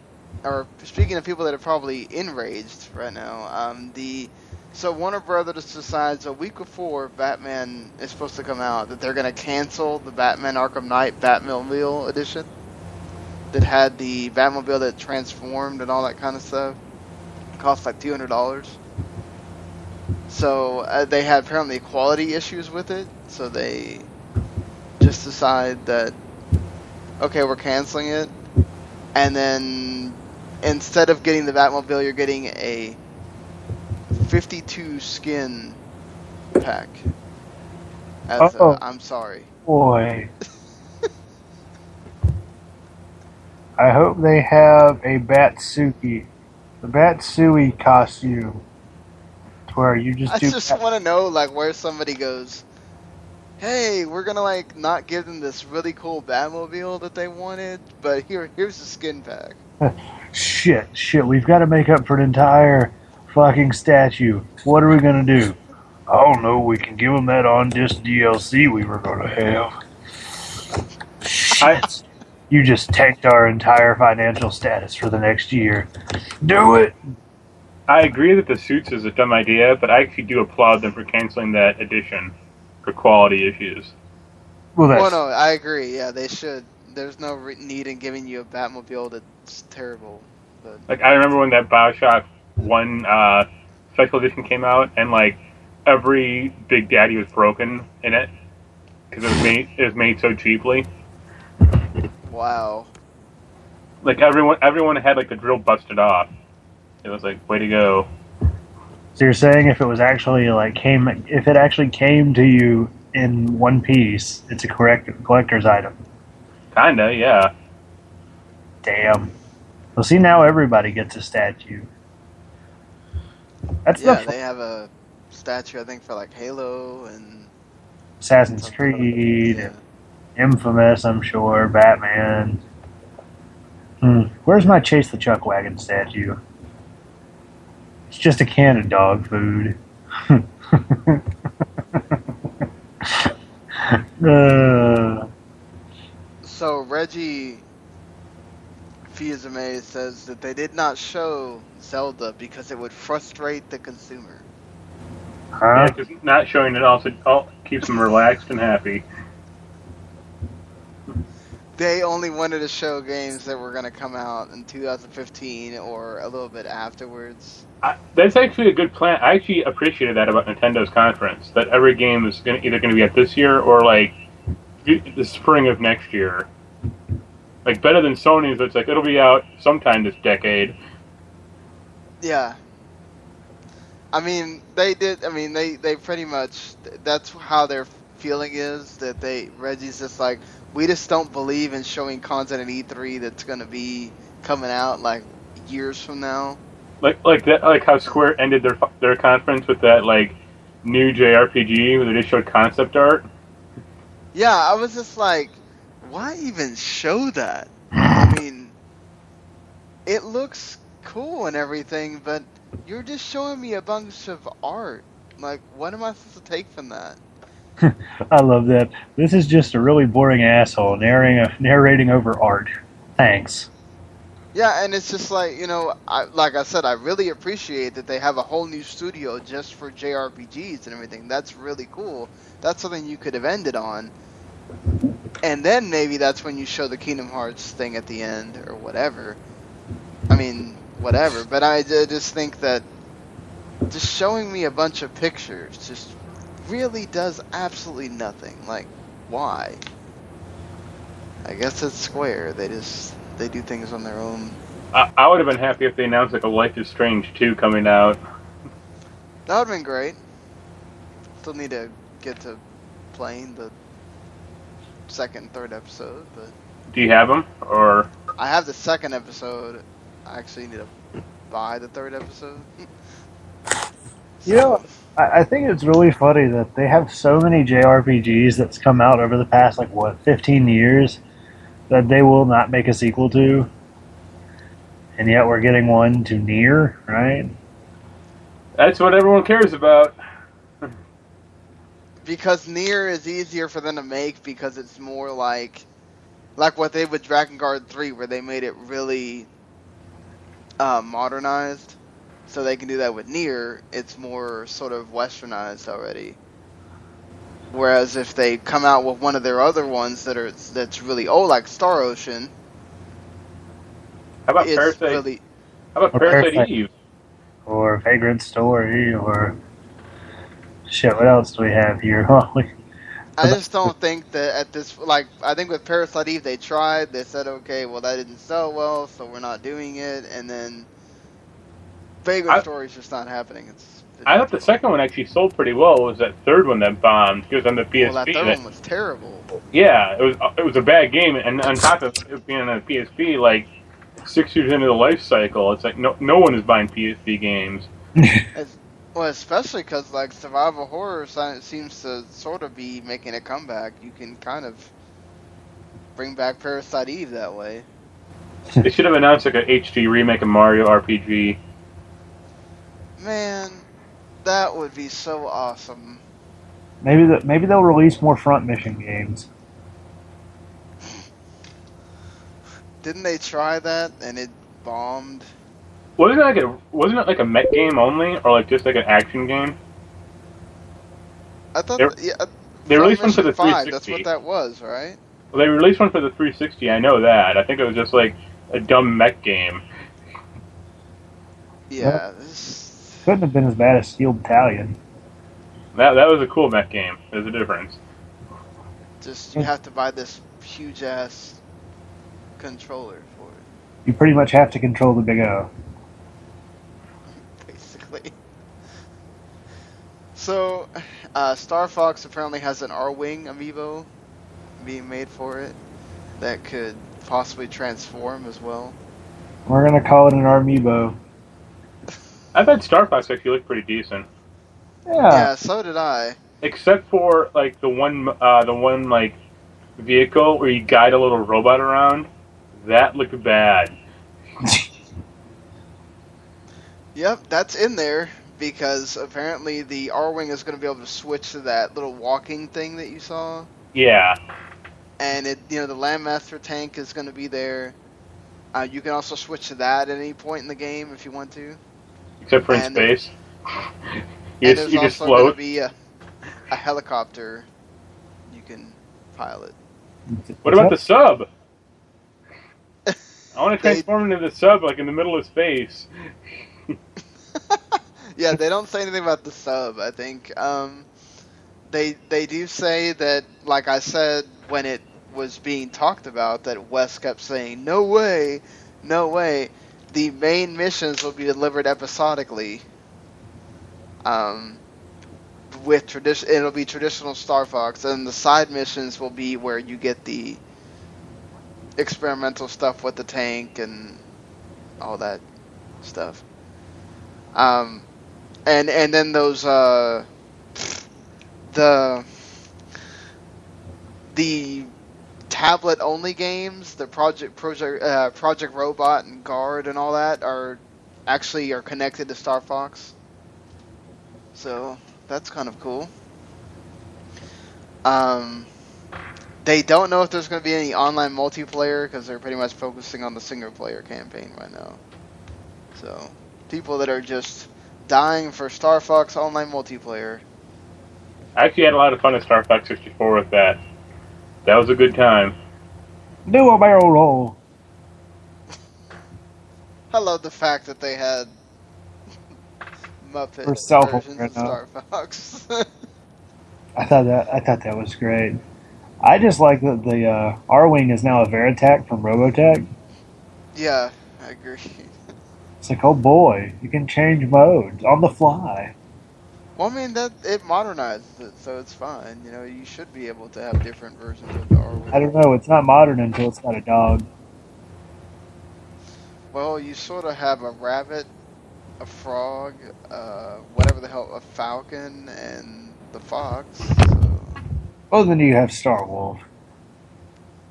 or speaking of people that are probably enraged right now, um, the so Warner Brothers decides a week before Batman is supposed to come out that they're going to cancel the Batman Arkham Knight Batmobile edition that had the Batmobile that transformed and all that kind of stuff. It cost like two hundred dollars. So uh, they had apparently quality issues with it, so they just decide that okay, we're canceling it. And then instead of getting the Batmobile, you're getting a 52 skin pack. As Oh. I'm sorry. Boy. I hope they have a Batsuki, the Batsui costume, to where you just I just Bat- want to know like where somebody goes. Hey, we're gonna like not give them this really cool Batmobile that they wanted, but here here's the skin pack. shit, shit. We've got to make up for an entire fucking statue. What are we gonna do? I don't know. We can give them that on disc DLC we were gonna have. Shit. You just tanked our entire financial status for the next year. Do it. I agree that the suits is a dumb idea, but I actually do applaud them for canceling that edition for quality issues. Well, that's Well, no, I agree. Yeah, they should. There's no re- need in giving you a Batmobile that's terrible. But Like I remember when that Bioshock One uh, special edition came out, and like every Big Daddy was broken in it because it was made it was made so cheaply. wow. Like everyone everyone had like the drill busted off. It was like way to go. So you're saying if it was actually like came, if it actually came to you in one piece, it's a correct collector's item. Kinda, yeah. Damn. Well, see now everybody gets a statue. That's Yeah, the they have a statue I think for like Halo and Assassin's. Creed, Yeah. Infamous, I'm sure, Batman. Hmm. Where's my Chase the Chuck Wagon statue? It's just a can of dog food. uh, So Reggie Fils-Aimé says that they did not show Zelda because it would frustrate the consumer. huh? Yeah, 'cause not showing it also oh, all keeps them relaxed and happy. they only wanted to show games that were going to come out in 2015 or a little bit afterwards. I, that's actually a good plan. I actually appreciated that about Nintendo's conference. That every game is gonna, either going to be out this year or like the spring of next year. Like better than Sony's. It's like it'll be out sometime this decade. Yeah. I mean, they did. I mean, they they pretty much. That's how their feeling is that they Reggie's just like we just don't believe in showing content at E3 that's going to be coming out like years from now. Like like that like how Square ended their their conference with that like new JRPG where they just showed concept art. Yeah, I was just like, why even show that? I mean, it looks cool and everything, but you're just showing me a bunch of art. Like, what am I supposed to take from that? I love that. This is just a really boring asshole narrating uh, narrating over art. Thanks. Yeah, and it's just like you know, I, like I said, I really appreciate that they have a whole new studio just for JRPGs and everything. That's really cool. That's something you could have ended on, and then maybe that's when you show the Kingdom Hearts thing at the end or whatever. I mean, whatever. But I just think that just showing me a bunch of pictures just really does absolutely nothing. Like, why? I guess it's Square. They just they do things on their own. I, I would have been happy if they announced like a Life is Strange 2 coming out. That would have been great. Still need to get to playing the second and third episode, but Do you have them or? I have the second episode. I actually need to buy the third episode. You know, I, I think it's really funny that they have so many JRPGs that's come out over the past like what 15 years that they will not make a sequel to, and yet we're getting one to Nier right? That's what everyone cares about. Because Nier is easier for them to make because it's more like like what they did with Dragon Guard 3 where they made it really uh, modernized so they can do that with Nier it's more sort of westernized already whereas if they come out with one of their other ones that are that's really old like Star Ocean How about it's Parasite? really How about Or Parasite Parasite. Eve? Or Vagrant Story, or shit. What else do we have here? Huh, I just don't think that at this like I think with Parasite Eve they tried they said okay well that didn't sell well so we're not doing it and then Vagrant I- Story's just not happening. It's I thought the second one actually sold pretty well. It was that third one that bombed. It was on the PSP. well that third that- one was terrible. yeah, it was it was a bad game, and on top of it being on a PSP, like six years into the life cycle, it's like no no one is buying PSP games. As, well, especially because like survival horror seems to sort of be making a comeback. You can kind of bring back Parasite Eve that way. they should have announced like a HD remake of Mario RPG. Man, that would be so awesome. maybe the, maybe they'll release more front mission games. Didn't they try that and it bombed? Wasn't it like a wasn't it like a mech game only, or like just like an action game? I thought, They're- yeah, uh, They released one for Mission the 5, 360. That's what that was, right? Well, they released one for the 360. I know that. I think it was just like a dumb mech game. Yeah. This, Couldn't have been as bad as Steel Battalion. That that was a cool mech game. There's a difference. just you have to buy this huge ass controller for it, You pretty much have to control the Big O. basically. So, uh, Star Fox apparently has an Arwing amiibo being made for it that could possibly transform as well. We're gonna call it an amiibo. I thought Star Fox actually looked pretty decent, Yeah. yeah, so did I. except for like the one uh, the one like vehicle where you guide a little robot around. That looked bad. Yep, that's in there because apparently the Arwing is going to be able to switch to that little walking thing that you saw. Yeah, and it you know the landmaster tank is going to be there. Uh, you can also switch to that at any point in the game if you want to. except for in And- space. and You just, you just also going to float. be a, a helicopter you can pilot. What about the sub? I want to transform into the sub, like in the middle of space. Yeah, they don't say anything about the sub. I think um, they they do say that, like I said when it was being talked about, that Wes kept saying, "No way, no way." The main missions will be delivered episodically. Um, with tradition, it'll be traditional Star Fox, and the side missions will be where you get the experimental stuff with the tank and all that stuff. Um, and and then those uh, the the tablet only games, the project project uh, Project Robot and Guard and all that are actually are connected to Star Fox. So that's kind of cool. Um, they don't know if there's going to be any online multiplayer because they're pretty much focusing on the single player campaign right now. So people that are just dying for Star Fox online multiplayer. I actually had a lot of fun at Star Fox 64 with that. That was a good time. Do a barrel roll. I love the fact that they had Muppet For self versions of Star. Fox. I thought that I thought that was great. I just like that the uh, Arwing is now a Veritech from Robotech. yeah, I agree. It's like, oh boy, you can change modes on the fly. Well, I mean that it modernizes it, so it's fine. You know, you should be able to have different versions of the I don't know. It's not modern until it's got a dog. Well, you sort of have a rabbit, a frog, uh, whatever the hell, a falcon, and the fox. So, Oh, then you have Star Wolf.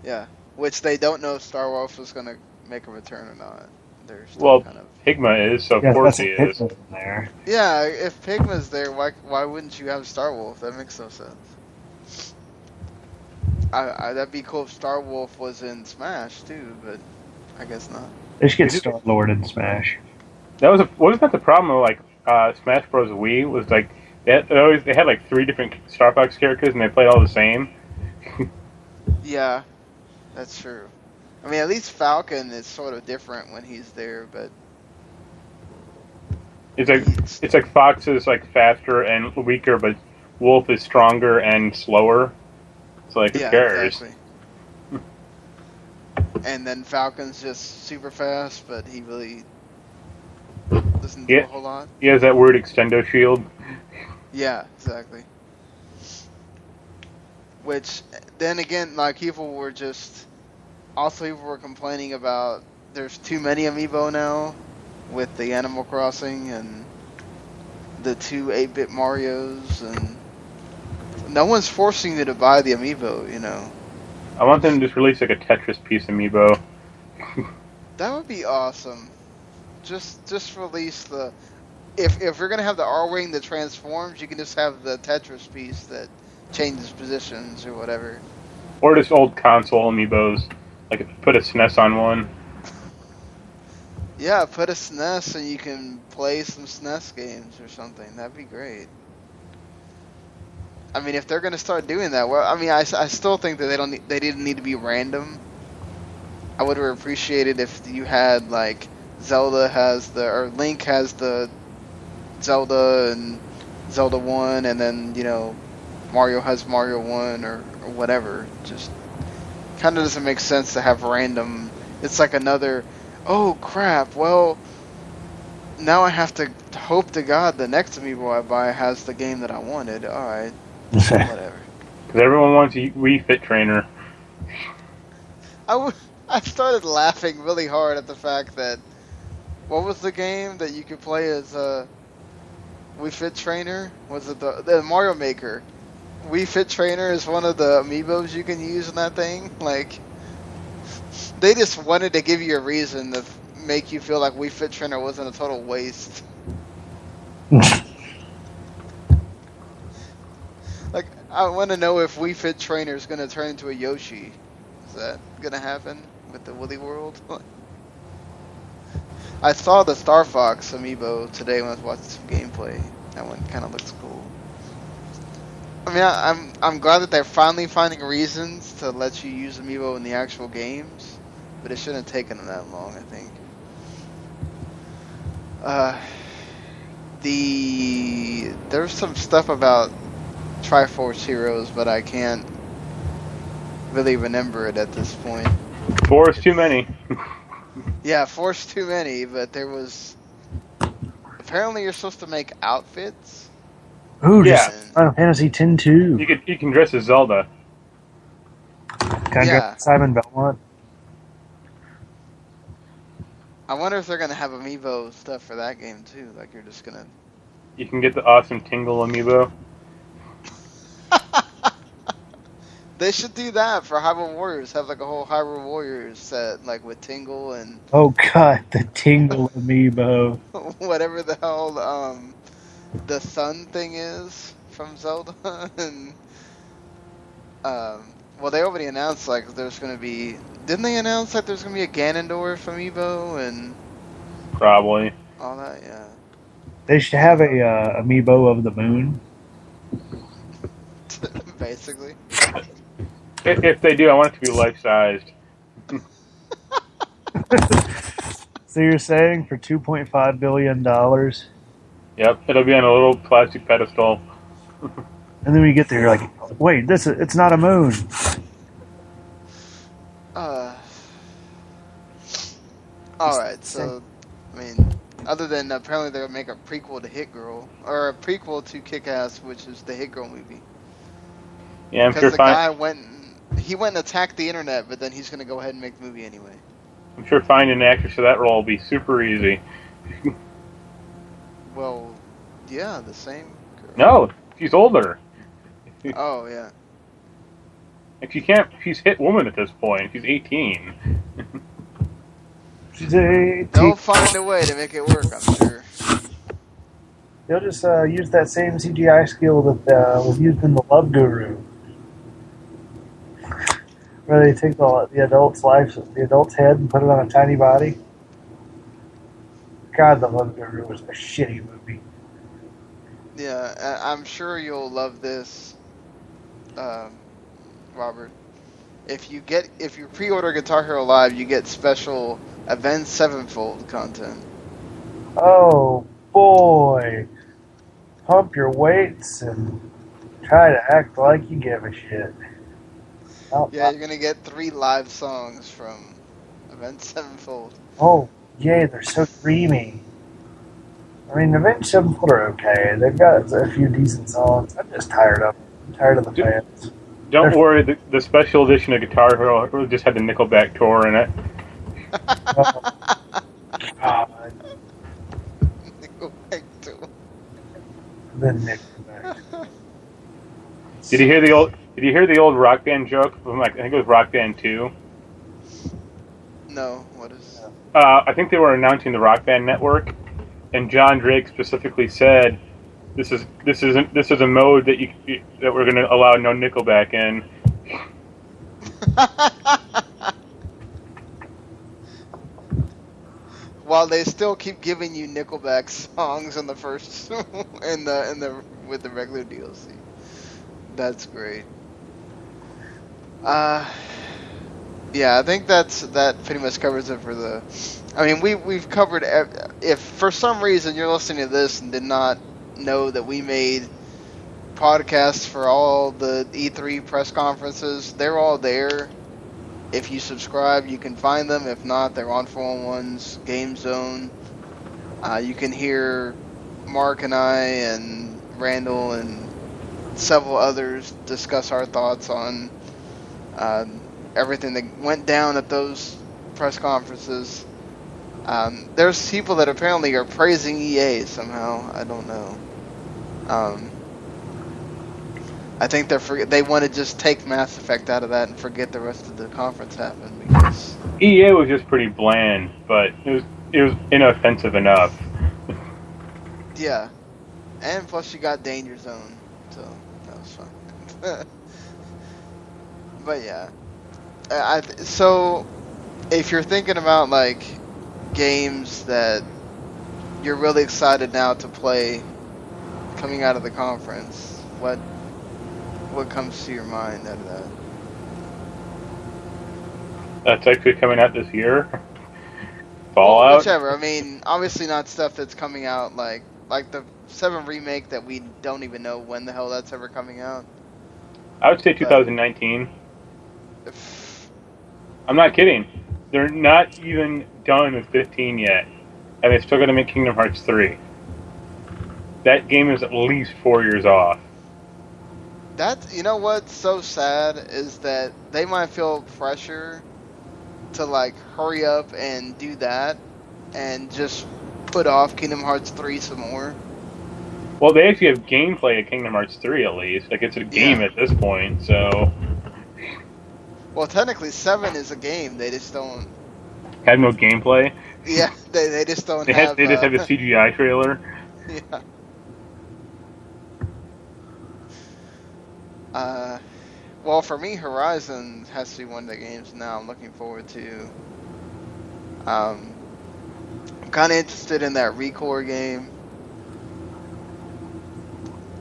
yeah, which they don't know if Star Wolf is going to make a return or not. They're still Well, kind of. Pigma is, so of Yes, course that's he is. There. Yeah, if Pigma's there, why why wouldn't you have Star Wolf? That makes no sense. I, I that'd be cool if Star Wolf was in Smash too, but I guess not. They should get Is Star Lord in Smash. That was a, wasn't that the problem with like uh, Smash Bros. Wii was like they had, they always they had like three different Star Fox characters and they played all the same. Yeah, that's true. I mean, at least Falcon is sort of different when he's there, but It's like it's like Fox is like faster and weaker, but Wolf is stronger and slower. So like who yeah, cares? exactly. and then Falcon's just super fast, but he really doesn't do Yeah. a whole lot. He has that weird extendo shield. Yeah, exactly. Which then again, like people were just also people were complaining about there's too many amiibo now with the Animal Crossing and the two 8-bit Mario's and no one's forcing you to buy the amiibo, you know. I want them to just release like a Tetris piece amiibo. That would be awesome. Just just release the if if you're gonna have the Arwing that transforms, you can just have the Tetris piece that changes positions or whatever. Or just old console amiibos. Like put a SNES on one. Yeah, put a SNES and you can play some SNES games or something. That'd be great. I mean, if they're gonna start doing that, well, I mean, I, I still think that they don't need, they didn't need to be random. I would have appreciated if you had like Zelda has the or Link has the Zelda and Zelda One, and then you know Mario has Mario One or, or whatever. Just kind of doesn't make sense to have random. It's like another oh crap, well, now I have to hope to God the next amiibo I buy has the game that I wanted. Alright, whatever. Because everyone wants a Wii Fit Trainer. I, w- I started laughing really hard at the fact that, what was the game that you could play as a Wii Fit Trainer? Was it the, the Mario Maker? Wii Fit Trainer is one of the amiibos you can use in that thing. Like, they just wanted to give you a reason to make you feel like Wii Fit Trainer wasn't a total waste. Like, I want to know if Wii Fit Trainer is going to turn into a Yoshi. Is that going to happen with the Woolly World? I saw the Star Fox amiibo today when I was watching some gameplay. That one kind of looks cool. I mean, I, I'm I'm glad that they're finally finding reasons to let you use amiibo in the actual games, but it shouldn't have taken them that long. I think. Uh, the there's some stuff about Triforce Heroes, but I can't really remember it at this point. Four is too many. Yeah, Force too many, but there was. Apparently, you're supposed to make outfits. Ooh, Yeah. just Final Fantasy X too. You could you can dress as Zelda. Can I Yeah. get Simon Belmont? I wonder if they're gonna have amiibo stuff for that game too. Like you're just gonna. You can get the awesome Tingle amiibo. They should do that for Hyrule Warriors. Have like a whole Hyrule Warriors set, like with Tingle and Oh god, the Tingle amiibo. whatever the hell um, the sun thing is from Zelda. and um, well, they already announced like there's gonna be. Didn't they announce like there's gonna be a Ganondorf amiibo and Probably. all that? Yeah. They should have a uh, amiibo of the moon. Basically. If, if they do, I want it to be life sized. So you're saying for two point five billion dollars, Yep, it'll be on a little plastic pedestal. and then we get there, you're like, wait, this is, it's not a moon. Uh. All right, so I mean, other than apparently they're gonna make a prequel to Hit Girl or a prequel to Kick Ass, which is the Hit Girl movie. Yeah, I'm Because sure. the Find, guy went, and- he went and attacked the internet, but then he's gonna go ahead and make the movie anyway. I'm sure finding an actress for that role will be super easy. Well, yeah, the same. Girl. No, she's older. Oh yeah. If she can't, she's hit woman at this point. She's 18. She's a- They'll find a way to make it work. I'm sure. They'll just uh, use that same CGI skill that uh, was used in the Love Guru, where they take the, the adult's life, the adult's head, and put it on a tiny body. God, the Love Guru was a shitty movie. Yeah, I'm sure you'll love this, um, Robert. If you get if you pre-order Guitar Hero Live, you get special Avenged Sevenfold content. Oh boy, pump your weights and try to act like you give a shit. Oh, Yeah, you're gonna get three live songs from Avenged Sevenfold. Oh, yay, they're so dreamy. I mean, Avenged Sevenfold are okay. They've got a few decent songs. I'm just tired of them. I'm tired of the Dude. fans. Don't They're- worry, the, the special edition of Guitar Hero just had the Nickelback tour in it. Oh, God, Go back to- the Nickelback. Did you hear the old? Did you hear the old Rock Band joke from like I think it was Rock Band Two? no, what is? Uh, I think they were announcing the Rock Band network, and John Drake specifically said, "This is this isn't this is a mode that you that we're going to allow no Nickelback in." While they still keep giving you Nickelback songs in the first in the in the with the regular DLC. That's great. Uh yeah, I think that's that pretty much covers it for the I mean, we we've covered if for some reason you're listening to this and did not know that we made podcasts for all the E3 press conferences, they're all there. If you subscribe, you can find them. If not, they're on 411's Game Zone. Uh, you can hear Marc and I and Randall and several others discuss our thoughts on uh, everything that went down at those press conferences. Um, there's people that apparently are praising EA somehow. I don't know. Um, I think they're for, they want to just take Mass Effect out of that and forget the rest of the conference happened because EA was just pretty bland, but it was it was inoffensive enough. yeah, and plus you got Danger Zone, so that was fun. but yeah, I, so if you're thinking about like games that you're really excited now to play coming out of the conference, what what comes to your mind out of that? Uh, that's actually coming out this year. Well, Fallout. whichever. I mean, obviously not stuff that's coming out like like the Seven remake that we don't even know when the hell that's ever coming out. I would say 2019. I'm not kidding. They're not even done with 15 yet, and they're still going to make Kingdom Hearts 3. That game is at least four years off. That you know what's so sad is that they might feel pressure to like hurry up and do that and just put off Kingdom Hearts 3 some more. Well, they actually have gameplay of Kingdom Hearts 3 at least. Like it's a game Yeah. at this point, so Well, technically 7 is a game. They just don't have no gameplay. Yeah, they, they just don't They have they just uh, have a CGI trailer. Yeah. Uh, well, for me, Horizon has to be one of the games now I'm looking forward to. Um, I'm kind of interested in that Recore game.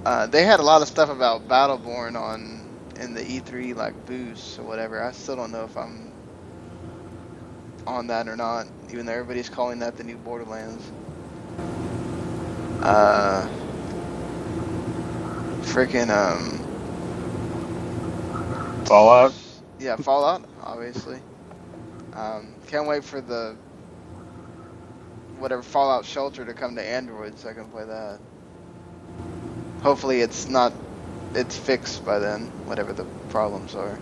Uh, they had a lot of stuff about Battleborn on in the E3 like boost or whatever. I still don't know if I'm on that or not, even though everybody's calling that the new Borderlands. Uh, freaking um, Fallout. yeah, Fallout, obviously. Um, can't wait for the whatever Fallout Shelter to come to Android so I can play that. Hopefully, it's not it's fixed by then, whatever the problems are.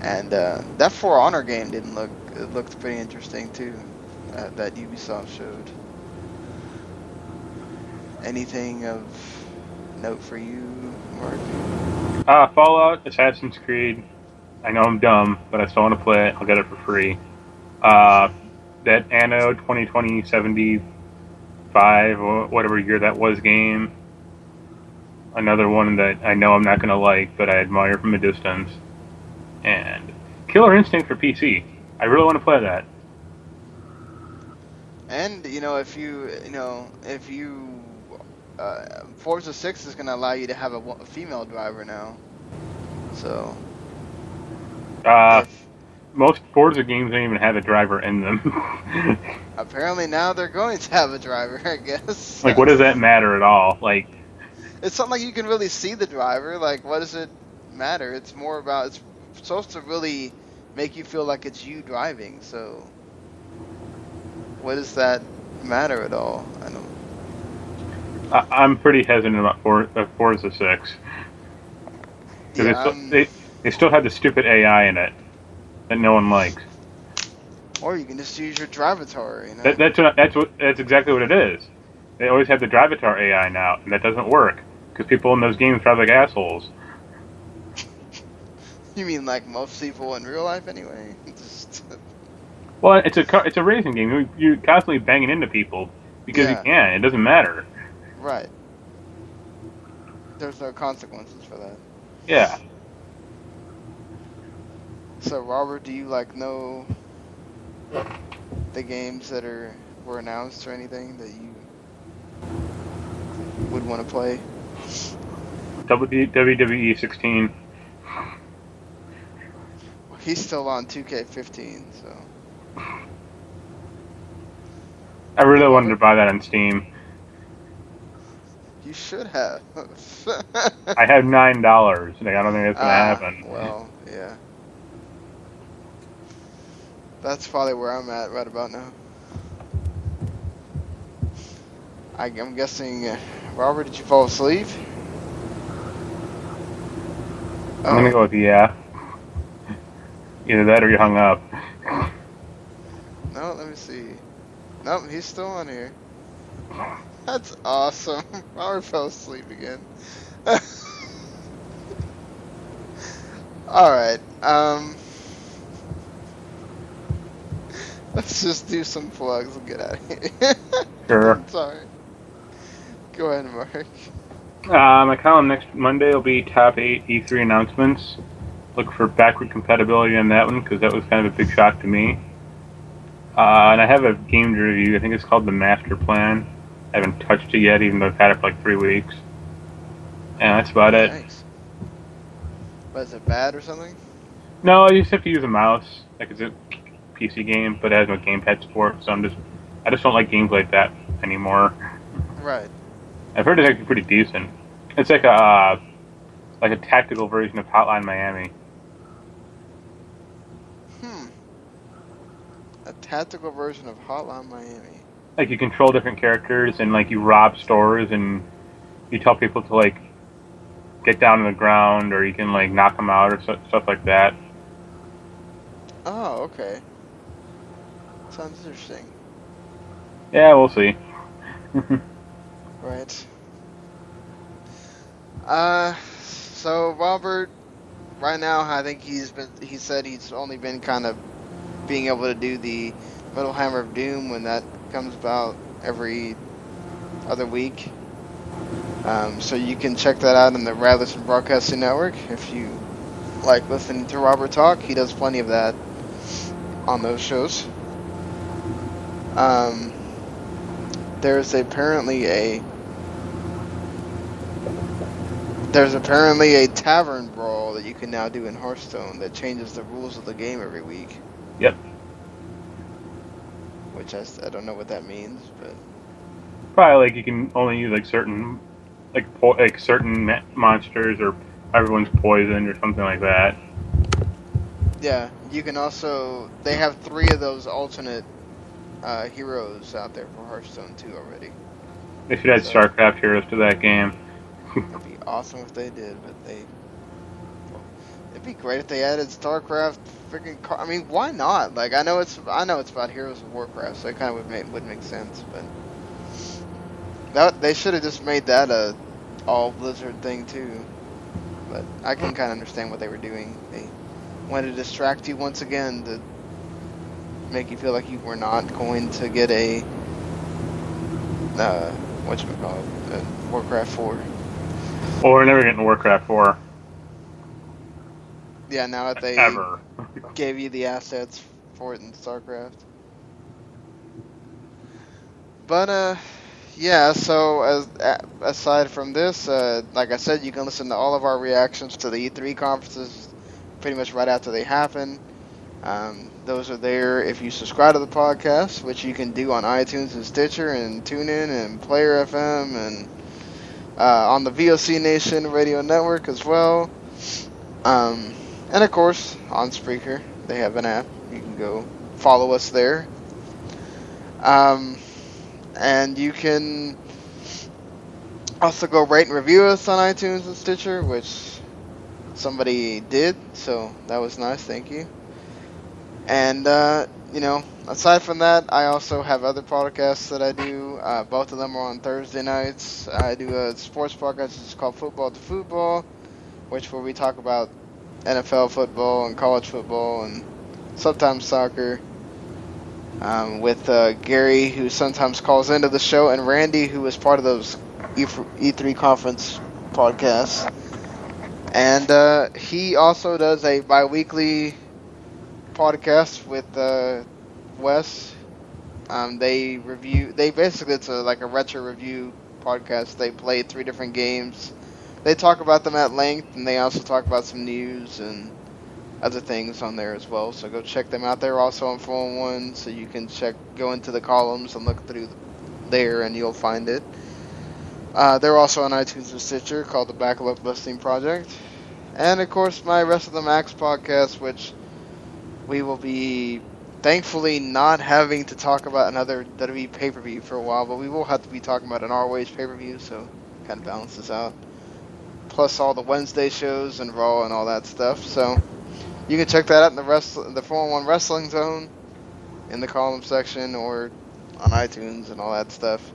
And uh, that For Honor game didn't look it looked pretty interesting too. Uh, that Ubisoft showed. Anything of note for you, Marc? Uh, Fallout, Assassin's Creed. I know I'm dumb, but I still want to play it. I'll get it for free. Uh, that Anno 2020 75, or whatever year that was game. Another one that I know I'm not going to like, but I admire from a distance. And Killer Instinct for PC. I really want to play that. And you know, if you you know if you uh, Forza Six is going to allow you to have a, a female driver now, so Uh, if- most Forza games don't even have a driver in them. apparently now they're going to have a driver. I guess. like, what does that matter at all? Like, It's not like you can really see the driver. Like, what does it matter? It's more about it's supposed to really make you feel like it's you driving. So, what does that matter at all? I don't. I, I'm pretty hesitant about For, uh, Forza 6. 'Cause Yeah, they, still, they, they still have the stupid AI in it that no one likes. or you can just use your drivatar. You know. That, that's what, that's what that's exactly what it is. They always have the Drivatar AI now, and that doesn't work because people in those games drive like assholes. You mean like most people in real life, anyway? Just, Well, it's a it's a racing game. You, you're constantly banging into people because Yeah. you can. It doesn't matter. right. There's no consequences for that. Yeah. So, Robert, do you like know the games that are were announced or anything that you would want to play? WWE 16. He's still on 2K15, so I really wanted to buy that on Steam. you should have. I have nine dollars. Like, I don't think that's gonna Ah, happen. Well, yeah. That's probably where I'm at right about now. I, I'm guessing, uh, Robert, did you fall asleep? I'm gonna go with yeah. Either that or you hung up. No, let me see. Nope, he's still on here. That's awesome. Robert fell asleep again. Alright, um. Let's just do some plugs and get out of here. Sure. I'm sorry. Go ahead, Marc. Uh, my column next Monday will be top eight E3 announcements. Look for backward compatibility on that one because that was kind of a big shock to me. Uh, and I have a game to review. I think it's called the Master Plan. I haven't touched it yet, even though I've had it for like three weeks. And that's about it. Thanks. Was it bad or something? No, you just have to use a mouse. Like it's a PC game, but it has no gamepad support. So I'm just, I just don't like games like that anymore. Right. I've heard it's actually pretty decent. It's like a, uh, like a tactical version of Hotline Miami. Hmm. A tactical version of Hotline Miami. Like you control different characters and like you rob stores and you tell people to like get down on the ground or you can like knock them out or so, stuff like that. Oh, okay. Sounds interesting. Yeah, we'll see. Right. Uh, so Robert, right now, I think he's been. He said he's only been kind of being able to do the Metal Hammer of Doom when that comes about every other week. Um, so you can check that out in the Radisson Broadcasting Network if you like listening to Robert talk. He does plenty of that on those shows. Um, there's apparently a there's apparently a tavern brawl that you can now do in Hearthstone that changes the rules of the game every week. Yep. Which I, I don't know what that means, but Probably like you can only use like certain, like po- like certain monsters or everyone's poisoned or something like that. yeah, you can also they have three of those alternate uh, heroes out there for Hearthstone too already. They should add So- StarCraft heroes to that game. It'd be awesome if they did, but they. It'd be great if they added StarCraft. Freaking, car- I mean, why not? Like, I know it's I know it's about Heroes of Warcraft, so it kind of would make would make sense, but that they should have just made that a all Blizzard thing too. But I can kind of understand what they were doing. They wanted to distract you once again to make you feel like you were not going to get a uh, what you call it, Warcraft four. Or we're never getting Warcraft 4 Yeah, now that they ever. gave you the assets for it in StarCraft. But uh, yeah. So as aside from this, uh, like I said, you can listen to all of our reactions to the E3 conferences pretty much right after they happen. Um, those are there if you subscribe to the podcast, which you can do on iTunes and Stitcher and TuneIn and Player FM and uh, on the VOC Nation Radio Network as well. Um, and of course, on Spreaker, they have an app. You can go follow us there. Um, and you can also go rate and review us on iTunes and Stitcher, which somebody did, so that was nice. Thank you. And uh, you know, aside from that, I also have other podcasts that I do. Uh, both of them are on Thursday nights. I do a sports podcast. It's called Football to Football, which where we talk about NFL football and college football and sometimes soccer. Um, with uh, Gary, who sometimes calls into the show, and Randy, who was part of those E- E3 conference podcasts. And uh, he also does a bi weekly podcast with uh, Wes. Um, they review, they basically, it's a, like a retro review podcast. They play three different games. They talk about them at length, and they also talk about some news and other things on there as well. So go check them out. They're also on 411, so you can check, go into the columns and look through there, and you'll find it. Uh, they're also on iTunes and Stitcher, called the Backlog Busting Project, and of course my Rest of the Max podcast, which we will be thankfully not having to talk about another WWE pay per view for a while, but we will have to be talking about an ROH pay per view, so kind of balances out. Plus all the Wednesday shows and Raw and all that stuff. So you can check that out in the rest the 411 Wrestling Zone in the column section or on iTunes and all that stuff.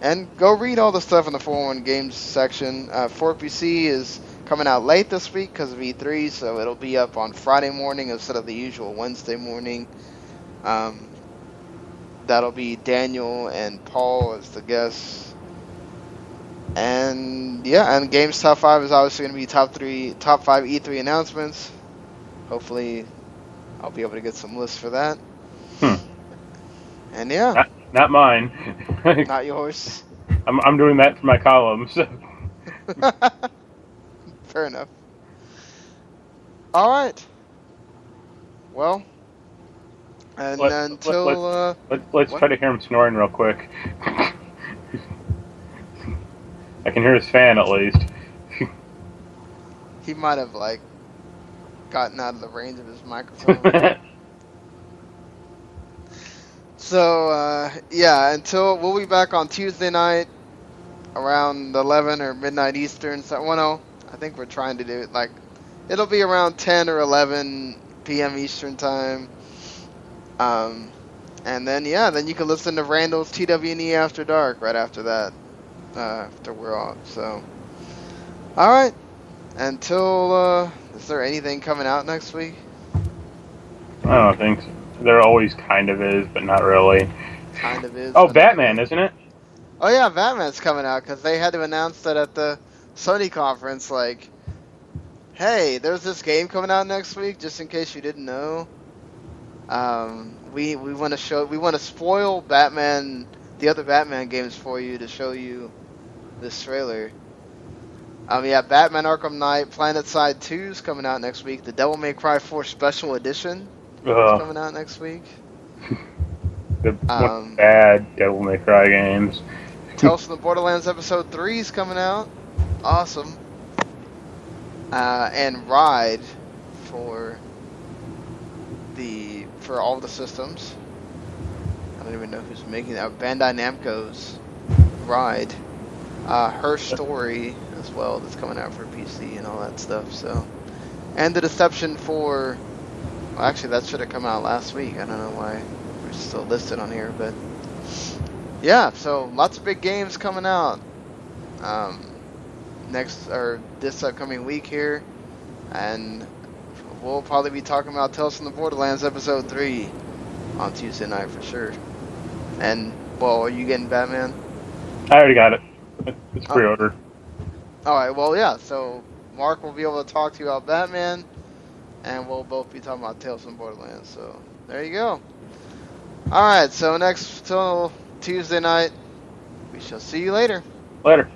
And go read all the stuff in the 411 Games section. Uh, 4PC is coming out late this week because of E3, so it'll be up on Friday morning instead of the usual Wednesday morning. Um, that'll be Daniel and Paul as the guests. And yeah, and Games Top 5 is obviously going to be top three, top 5 E3 announcements. Hopefully, I'll be able to get some lists for that. Hmm. And yeah, Not, not mine. not yours. I'm, I'm doing that for my columns. Fair enough. All right. well, and Let- until let- uh, Let, let's What? try to hear him snoring real quick. I can hear his fan at least. he might have like gotten out of the range of his microphone. So uh, yeah, until we'll be back on Tuesday night around 11 or midnight Eastern. So well, no, I think we're trying to do it like it'll be around 10 or 11 p.m. Eastern time. Um, and then yeah, then you can listen to Randall's TWNE After Dark right after that. Uh, after we're off. So all right. Until uh, is there anything coming out next week? I don't think so. There always kind of is, but not really. Kind of is. Oh, Batman, isn't it? Oh yeah, Batman's coming out because they had to announce that at the Sony conference. Like, hey, there's this game coming out next week. Just in case you didn't know, um, we we want to show we want to spoil Batman, the other Batman games for you to show you this trailer. Um, yeah, Batman Arkham Knight, PlanetSide 2 is coming out next week. The Devil May Cry 4 Special Edition is coming out next week. the Um, bad Devil May Cry games. Tales from the Borderlands Episode 3 is coming out. Awesome. Uh, and Ride for the for all the systems. I don't even know who's making that. Bandai Namco's Ride. Uh, Her Story as well that's coming out for PC and all that stuff. So, and the Deception IV. Well, actually, that should have come out last week. I don't know why we're still listed on here, but yeah, so lots of big games coming out um, next or this upcoming week here, and we'll probably be talking about Tales from the Borderlands episode three on Tuesday night for sure. And well, are you getting Batman? I already got it. It's Oh. pre-order. All right, well, yeah. So Marc will be able to talk to you about Batman, and we'll both be talking about Tales from the Borderlands. So there you go. All right, so next till Tuesday night, we shall see you later. Later.